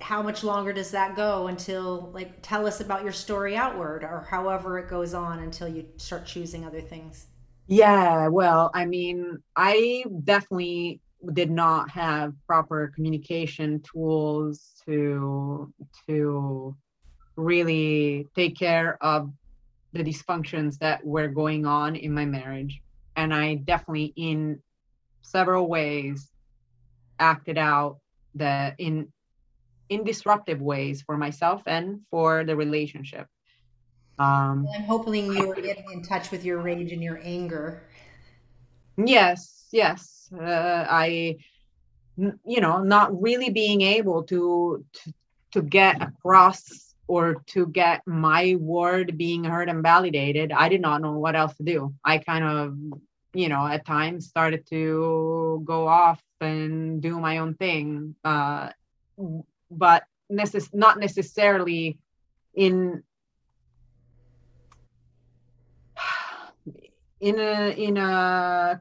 how much longer does that go until like tell us about your story outward or however it goes on until you start choosing other things yeah well i mean i definitely did not have proper communication tools to to really take care of the dysfunctions that were going on in my marriage. And i definitely in several ways acted out the in in disruptive ways for myself and for the relationship. Um i'm hoping you were getting in touch with your rage and your anger. Yes yes uh, i you know not really being able to, to to get across or to get my word being heard and validated i did not know what else to do. I kind of you know at times started to go off and do my own thing uh, but necess- not necessarily in in a in a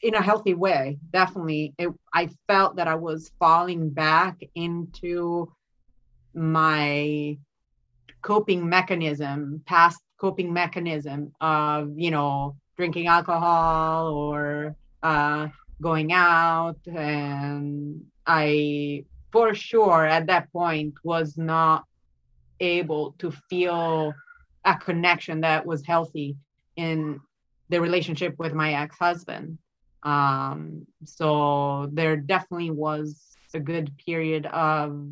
in a healthy way. Definitely it, i felt that i was falling back into my coping mechanism past coping mechanism of you know drinking alcohol or uh, going out. And i for sure at that point was not able to feel a connection that was healthy in the relationship with my ex-husband. Um, so there definitely was a good period of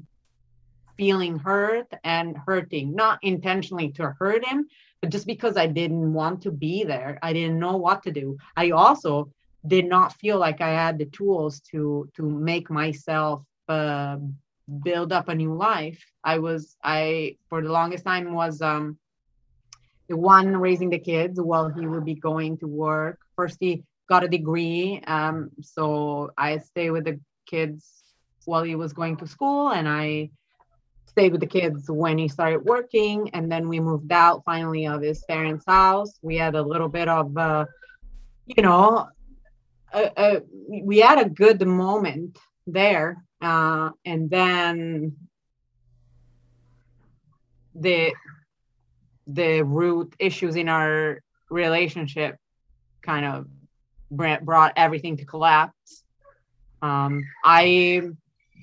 feeling hurt and hurting not intentionally to hurt him but just because i didn't want to be there. I didn't know what to do. I also did not feel like i had the tools to to make myself uh, build up a new life. I was i for the longest time was um the one raising the kids while he would be going to work. First he got a degree um so i stay with the kids while he was going to school and i stayed with the kids when he started working and then we moved out finally of his parents house. We had a little bit of uh you know we had a good moment there uh, and then the the root issues in our relationship kind of brought everything to collapse um, i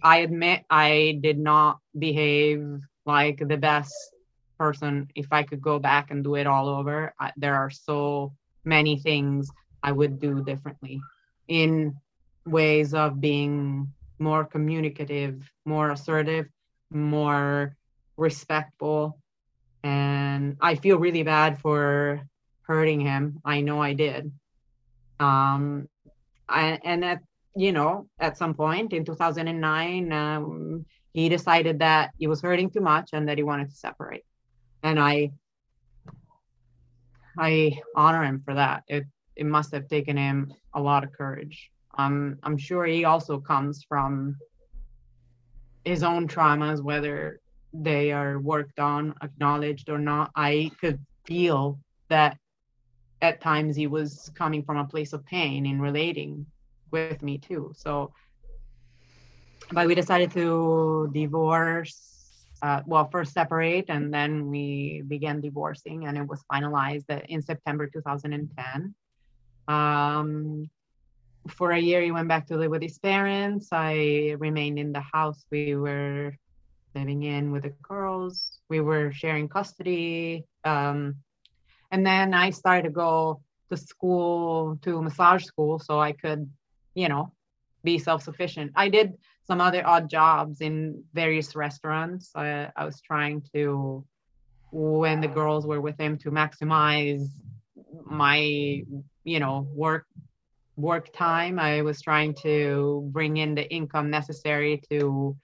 i admit i did not behave like the best person if i could go back and do it all over I, there are so many things i would do differently in ways of being more communicative, more assertive, more respectful. And I feel really bad for hurting him. I know I did. Um, I, and at you know at some point in 2009, um, he decided that he was hurting too much and that he wanted to separate. And I I honor him for that. It it must have taken him a lot of courage. Um, I'm sure he also comes from his own traumas, whether they are worked on, acknowledged or not. I could feel that at times he was coming from a place of pain in relating with me too. So, but we decided to divorce. Uh, well, first separate, and then we began divorcing, and it was finalized in September 2010. Um, for a year, he went back to live with his parents. I remained in the house we were living in with the girls. We were sharing custody. Um, and then I started to go to school, to massage school, so I could, you know, be self sufficient. I did some other odd jobs in various restaurants. I, I was trying to, when the girls were with him, to maximize my, you know, work work time. I was trying to bring in the income necessary to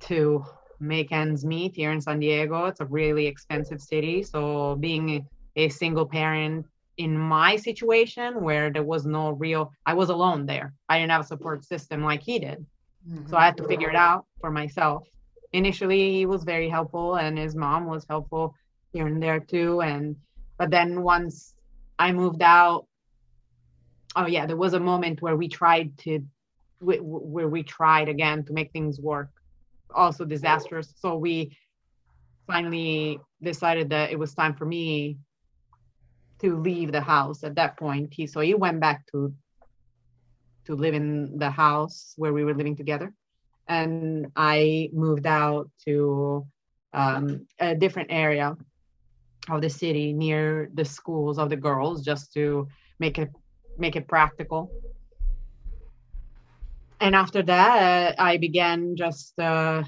to make ends meet here in San Diego. It's a really expensive city. So being a single parent in my situation where there was no real I was alone there. I didn't have a support system like he did. Mm-hmm. So I had to figure it out for myself. Initially he was very helpful and his mom was helpful here and there too and but then once I moved out oh yeah there was a moment where we tried to where we tried again to make things work also disastrous. So we finally decided that it was time for me to leave the house at that point. He so he went back to to live in the house where we were living together. And i moved out to um, a different area of the city near the schools of the girls just to make it make it practical and after that i began just uh,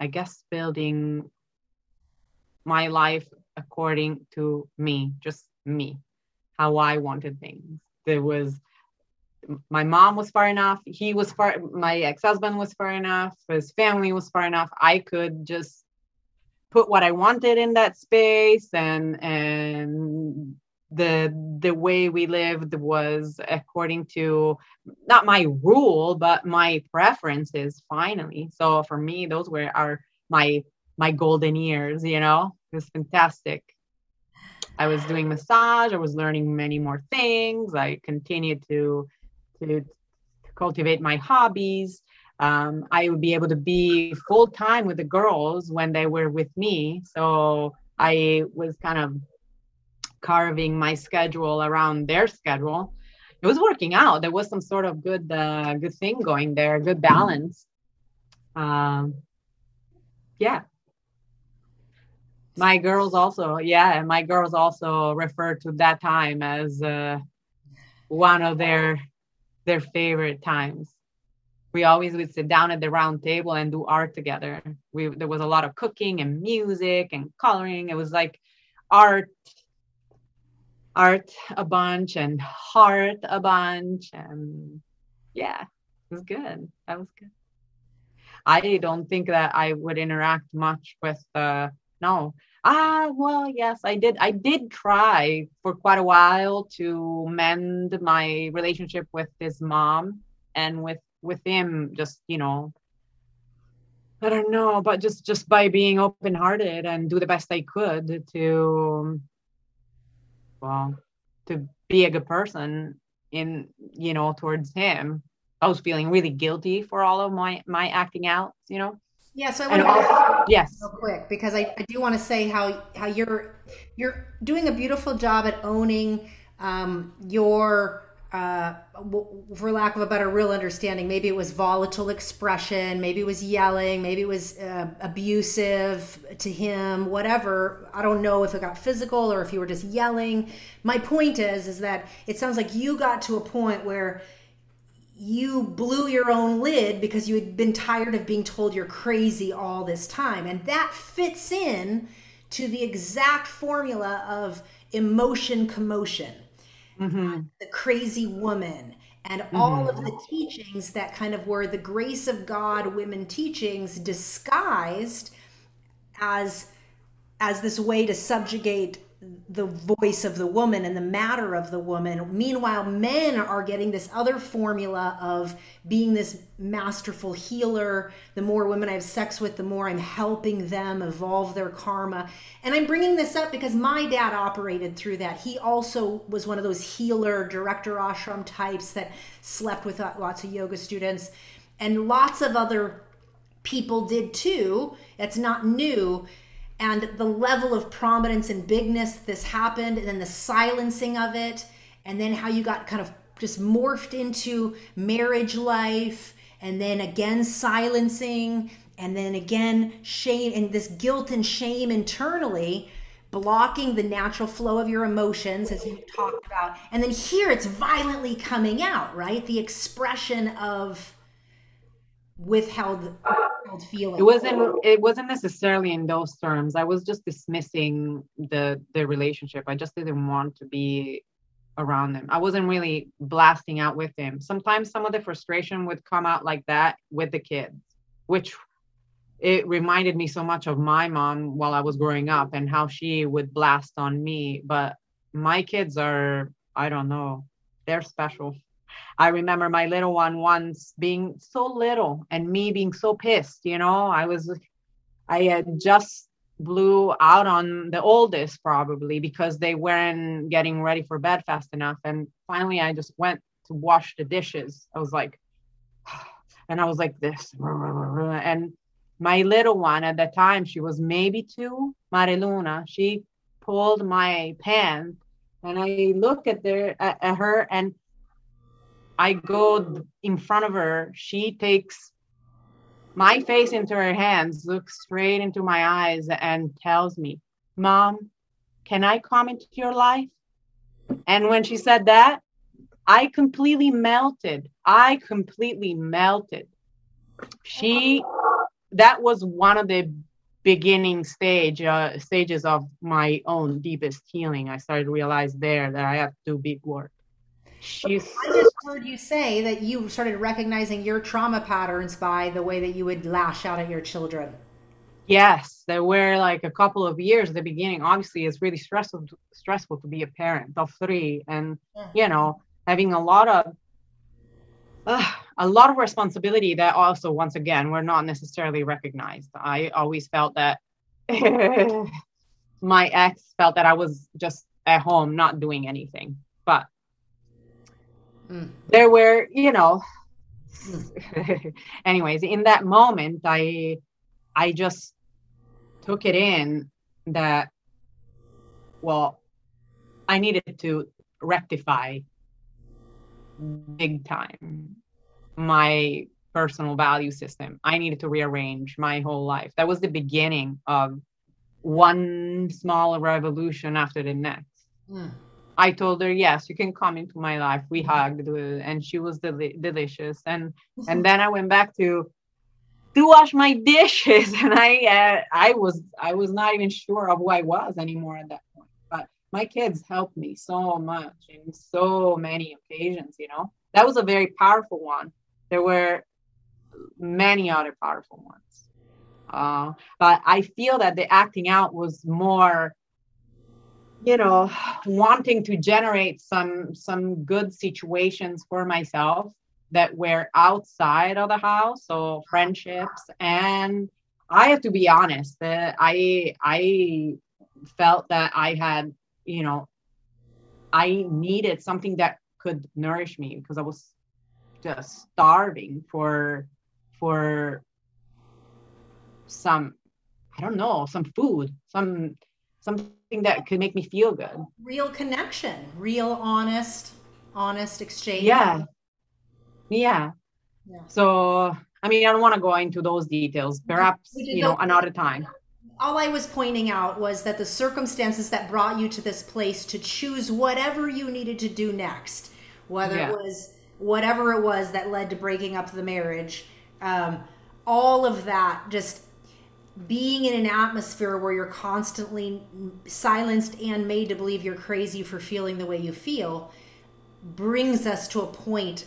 i guess building my life according to me just me how i wanted things. There was my mom was far enough he was far my ex-husband was far enough his family was far enough. I could just put what i wanted in that space and and the the way we lived was according to not my rule but my preferences finally. So for me those were our my my golden years you know? It was fantastic. I was doing massage i was learning many more things. I continued to to, to cultivate my hobbies. Um, i would be able to be full time with the girls when they were with me. So i was kind of carving my schedule around their schedule. It was working out. There was some sort of good uh, good thing going there good balance. Um, yeah. My girls also yeah my girls also refer to that time as uh, one of their their favorite times. We always would sit down at the round table and do art together. We there was a lot of cooking and music and coloring. It was like art art a bunch and heart a bunch and yeah it was good. That was good. I don't think that i would interact much with uh no. Ah well yes i did i did try for quite a while to mend my relationship with his mom and with with him just you know. I don't know but just just by being open hearted and do the best i could to well to be a good person in you know towards him i was feeling really guilty for all of my my acting out you know? Yeah so i want to yes. real quick because I, I do want to say how how you're you're doing a beautiful job at owning um, your uh, for lack of a better real understanding, maybe it was volatile expression, maybe it was yelling, maybe it was uh, abusive to him, whatever. I don't know if it got physical or if you were just yelling. My point is, is that it sounds like you got to a point where you blew your own lid because you had been tired of being told you're crazy all this time, and that fits in to the exact formula of emotion commotion mm-hmm. the crazy woman and mm-hmm. all of the teachings that kind of were the grace of God women teachings disguised as as this way to subjugate the voice of the woman and the matter of the woman. Meanwhile, men are getting this other formula of being this masterful healer. The more women I have sex with, the more I'm helping them evolve their karma. And I'm bringing this up because my dad operated through that. He also was one of those healer, director ashram types that slept with uh, lots of yoga students. And lots of other people did too. It's not new and the level of prominence and bigness this happened and then the silencing of it and then how you got kind of just morphed into marriage life and then again silencing and then again shame and this guilt and shame internally blocking the natural flow of your emotions as you talked about. And then here it's violently coming out right? The expression of withheld feeling it wasn't it wasn't necessarily in those terms. I was just dismissing the the relationship. I just didn't want to be around him i wasn't really blasting out with him sometimes some of the frustration would come out like that with the kids which it reminded me so much of my mom while i was growing up and how she would blast on me. But my kids are i don't know they're special I remember my little one once being so little and me being so pissed, you know, I was, I had just blew out on the oldest probably because they weren't getting ready for bed fast enough. And finally, I just went to wash the dishes. I was like, and I was like this. And my little one at that time, she was maybe two, Mariluna, she pulled my pants and I look at, there, at her and I go in front of her. She takes my face into her hands, looks straight into my eyes, and tells me, Mom, can I come into your life? And when she said that, I completely melted. I completely melted. She, that was one of the beginning stage uh, stages of my own deepest healing. I started to realize there that I have to do big work. She's. I just heard you say that you started recognizing your trauma patterns by the way that you would lash out at your children. Yes, there were like a couple of years at the beginning. Obviously, it's really stressful stressful to be a parent of three, and you know, having a lot of uh, a lot of responsibility that also, once again, were not necessarily recognized. I always felt that my ex felt that I was just at home, not doing anything, but mm. there were, you know. Mm. anyways, in that moment, I I just took it in that, well, I needed to rectify big time my personal value system. I needed to rearrange my whole life. That was the beginning of one small revolution after the next. Mm. I told her, yes, you can come into my life. We hugged, and she was del- delicious. And and then I went back to to wash my dishes. And i uh, i was i was not even sure of who i was anymore at that point. But my kids helped me so much in so many occasions you know? That was a very powerful one. There were many other powerful ones. Uh, but i feel that the acting out was more you know wanting to generate some some good situations for myself that were outside of the house, so friendships. And I have to be honest, that I I felt that I had, you know, I needed something that could nourish me because I was just starving for for some I don't know, some food, some something that could make me feel good. Real connection, real honest, honest exchange. Yeah. Yeah. yeah. So, I mean, I don't want to go into those details. Perhaps, you know, another time. All I was pointing out was that the circumstances that brought you to this place to choose whatever you needed to do next, whether yeah. it was whatever it was that led to breaking up the marriage, um, all of that just being in an atmosphere where you're constantly silenced and made to believe you're crazy for feeling the way you feel brings us to a point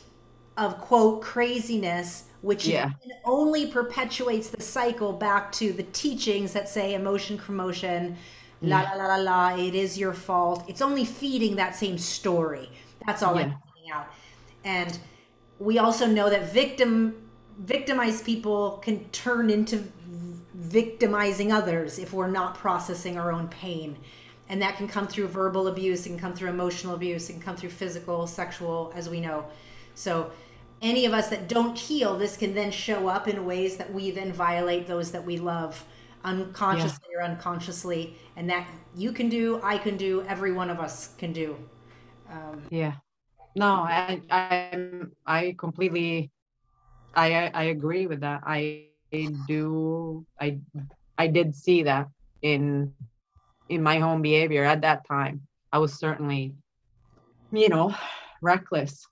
of quote craziness which yeah. only perpetuates the cycle back to the teachings that say emotion commotion la la la la la it is your fault it's only feeding that same story that's all yeah. i'm pointing out and we also know that victim victimized people can turn into victimizing others if we're not processing our own pain and that can come through verbal abuse it can come through emotional abuse it can come through physical sexual as we know so any of us that don't heal, this can then show up in ways that we then violate those that we love unconsciously yeah. or unconsciously. And that you can do, I can do, every one of us can do. Um, yeah. No, I, I, I completely, I, I agree with that. I do, I, I did see that in, in my home behavior at that time. I was certainly, you know, reckless.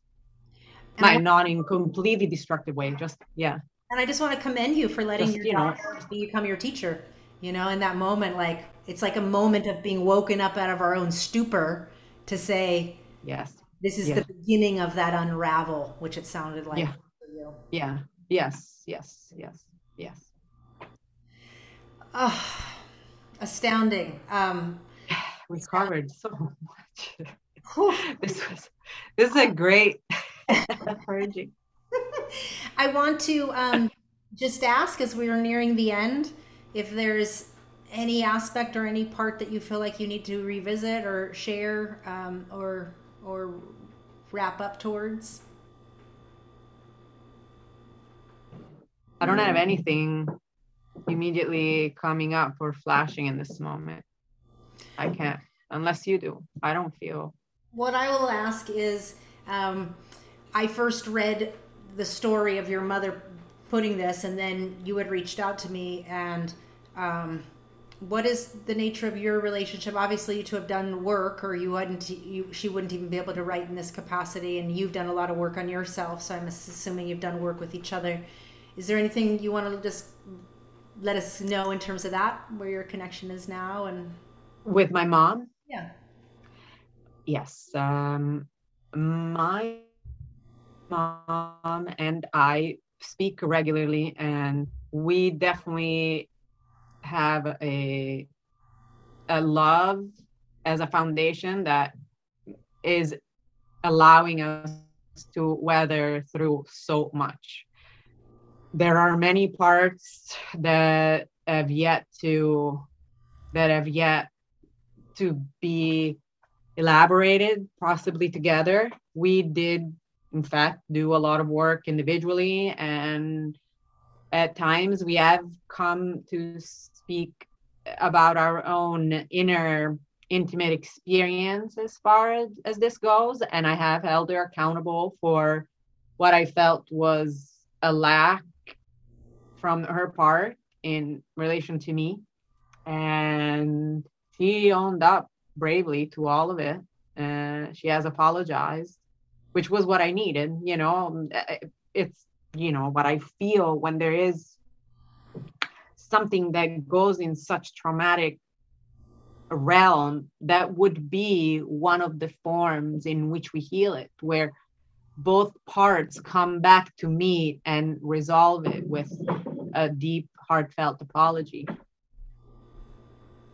Not, not in completely destructive way just yeah. And i just want to commend you for letting just, your you daughter know, become your teacher you know in that moment like it's like a moment of being woken up out of our own stupor to say yes. This is the beginning of that unravel which it sounded like yeah. yeah. Yes. Yes. Yes yes oh, astounding um we covered so much this was this is a great encouraging. I want to um, just ask as we are nearing the end if there's any aspect or any part that you feel like you need to revisit or share um, or or wrap up towards. I don't have anything immediately coming up or flashing in this moment. I can't, unless you do. I don't feel. What I will ask is um, I first read the story of your mother putting this, and then you had reached out to me. And um, what is the nature of your relationship? Obviously, to have done work, or you wouldn't, you she wouldn't even be able to write in this capacity. And you've done a lot of work on yourself, so I'm assuming you've done work with each other. Is there anything you want to just let us know in terms of that, where your connection is now, and with my mom? Yeah. Yes. Um, my mom and I speak regularly, and we definitely have a a love as a foundation that is allowing us to weather through so much. There are many parts that have yet to that have yet to be elaborated, possibly together. We did, in fact, do a lot of work individually, and at times we have come to speak about our own inner intimate experience as far as, as this goes. And I have held her accountable for what I felt was a lack from her part in relation to me. And she owned up bravely to all of it. And she has apologized, which was what I needed. You know, um, it's, you know, what I feel when there is something that goes in such traumatic realm that would be one of the forms in which we heal it where both parts come back to meet and resolve it with a deep heartfelt apology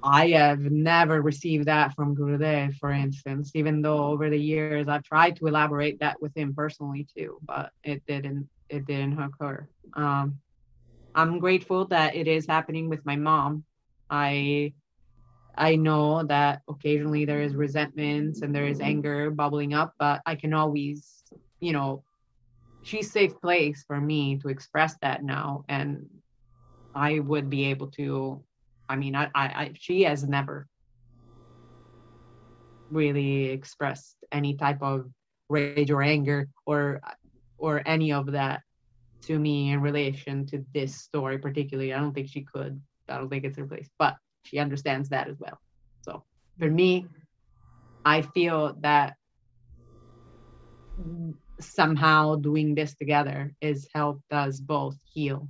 I have never received that from Gurudev, for instance, even though over the years I've tried to elaborate that with him personally too, but it didn't it didn't occur. Um, I'm grateful that it is happening with my mom. I I know that occasionally there is resentments and there is anger bubbling up, but I can always, you know, she's safe place for me to express that now and I would be able to I mean, I, I, I she has never really expressed any type of rage or anger or or any of that to me in relation to this story particularly. I don't think she could. I don't think it's her place, but she understands that as well. So for me, I feel that somehow doing this together is helped us both heal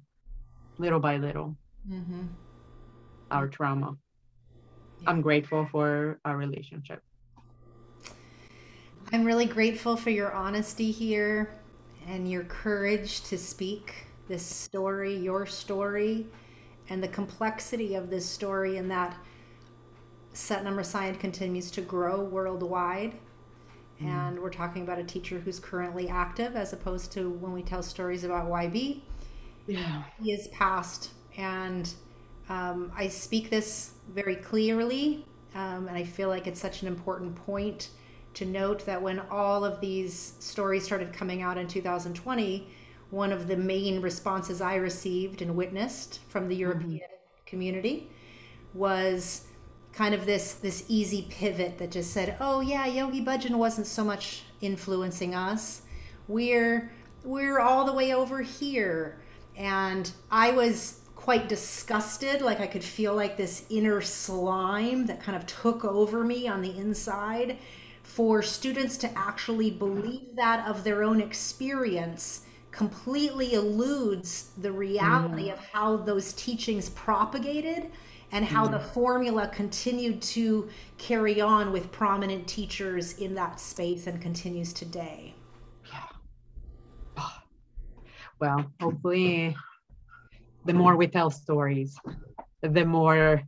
little by little. Mm-hmm our trauma. Yeah. I'm grateful for our relationship. I'm really grateful for your honesty here and your courage to speak this story, your story, and the complexity of this story, and that Satnam Rasayana continues to grow worldwide. Mm. And we're talking about a teacher who's currently active as opposed to when we tell stories about YB. Yeah. He is past and um, I speak this very clearly, um, and I feel like it's such an important point to note that when all of these stories started coming out in 2020, one of the main responses I received and witnessed from the mm-hmm. European mm-hmm. community was kind of this this easy pivot that just said, "Oh yeah, Yogi Bhajan wasn't so much influencing us. We're we're all the way over here." And I was quite disgusted. Like I could feel like this inner slime that kind of took over me on the inside. For students to actually believe that of their own experience completely eludes the reality mm. of how those teachings propagated and how mm. the formula continued to carry on with prominent teachers in that space and continues today. Yeah. Well, hopefully the more we tell stories, the more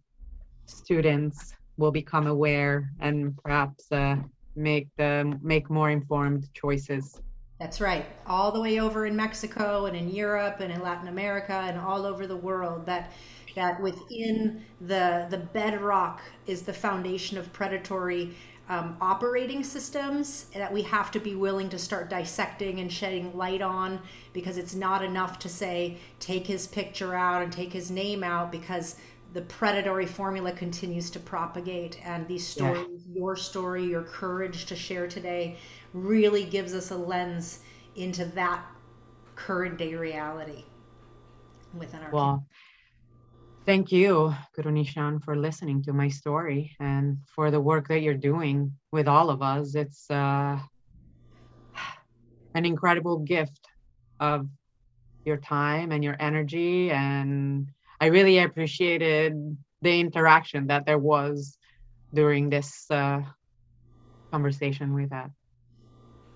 students will become aware and perhaps uh, make the make more informed choices. That's right. All the way over in Mexico and in Europe and in Latin America and all over the world that that within the the bedrock is the foundation of predatory um, operating systems that we have to be willing to start dissecting and shedding light on because it's not enough to say take his picture out and take his name out because the predatory formula continues to propagate and these stories yeah. your story your courage to share today really gives us a lens into that current day reality within our well thank you guru nishan for listening to my story and for the work that you're doing with all of us. It's uh, an incredible gift of your time and your energy and i really appreciated the interaction that there was during this uh, conversation we've had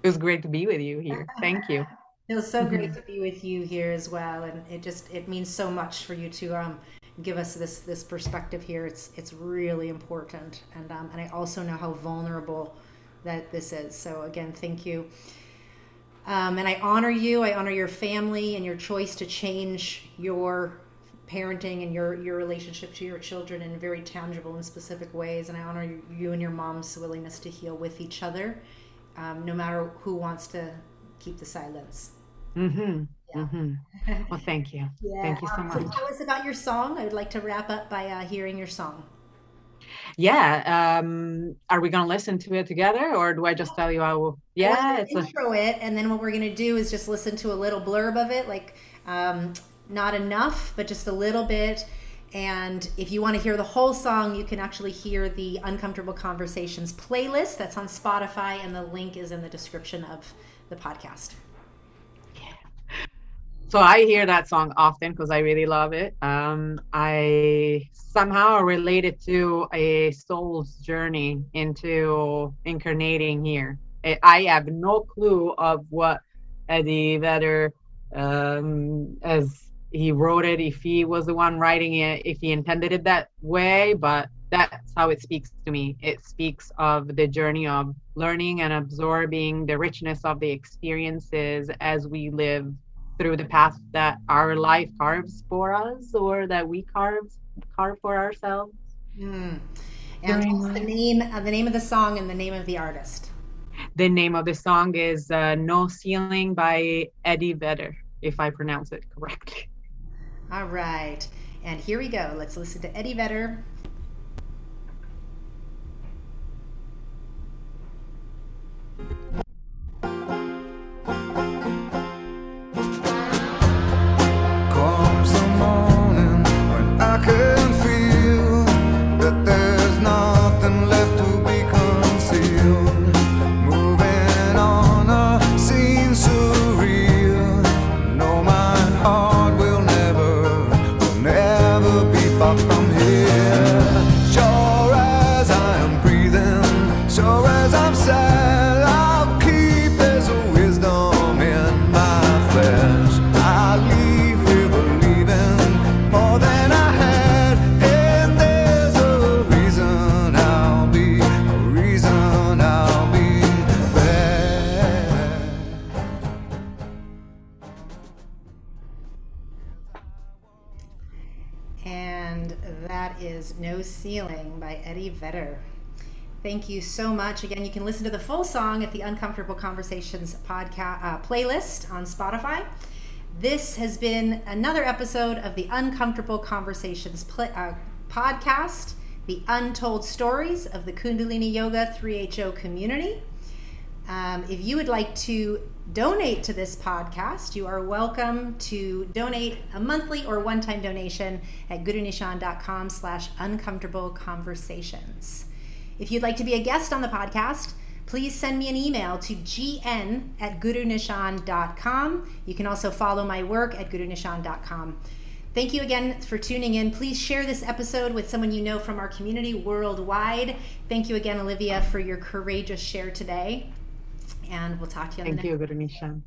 it was great to be with you here. Thank you. It was so great to be with you here as well and it just it means so much for you to um give us this this perspective here it's it's really important and um and i also know how vulnerable that this is so again thank you um, and I honor you. I honor your family and your choice to change your parenting and your your relationship to your children in very tangible and specific ways. And I honor you and your mom's willingness to heal with each other, um, no matter who wants to keep the silence. Mm-hmm. Yeah. Mm-hmm. Well, thank you. Yeah. Thank you so much. So tell us about your song. I would like to wrap up by uh, hearing your song yeah um are we gonna listen to it together or do i just tell you i will yeah it's intro a... it and then what we're gonna do is just listen to a little blurb of it like um not enough but just a little bit and if you want to hear the whole song you can actually hear the uncomfortable conversations playlist that's on spotify and the link is in the description of the podcast so I hear that song often because I really love it. Um, I somehow relate it to a soul's journey into incarnating here. I have no clue of what Eddie Vedder, um, as he wrote it, if he was the one writing it, if he intended it that way, but that's how it speaks to me. It speaks of the journey of learning and absorbing the richness of the experiences as we live through the path that our life carves for us or that we carve carve for ourselves. Mm. And what's the name uh, the name of the song and the name of the artist? The name of the song is uh, No Ceiling by Eddie Vedder, if I pronounce it correctly. All right. And here we go. Let's listen to Eddie Vedder Thank you so much. Again, you can listen to the full song at the Uncomfortable Conversations podcast uh, playlist on Spotify. This has been another episode of the Uncomfortable Conversations uh, podcast, the untold stories of the Kundalini Yoga 3HO community. Um, if you would like to donate to this podcast, you are welcome to donate a monthly or one-time donation at gurunishan.com slash uncomfortable conversations. If you'd like to be a guest on the podcast, please send me an email to gn at gurunishan.com. You can also follow my work at gurunishan.com. Thank you again for tuning in. Please share this episode with someone you know from our community worldwide. Thank you again, Olivia, for your courageous share today. And we'll talk to you on Thank the next. Thank you, Guru Nishan.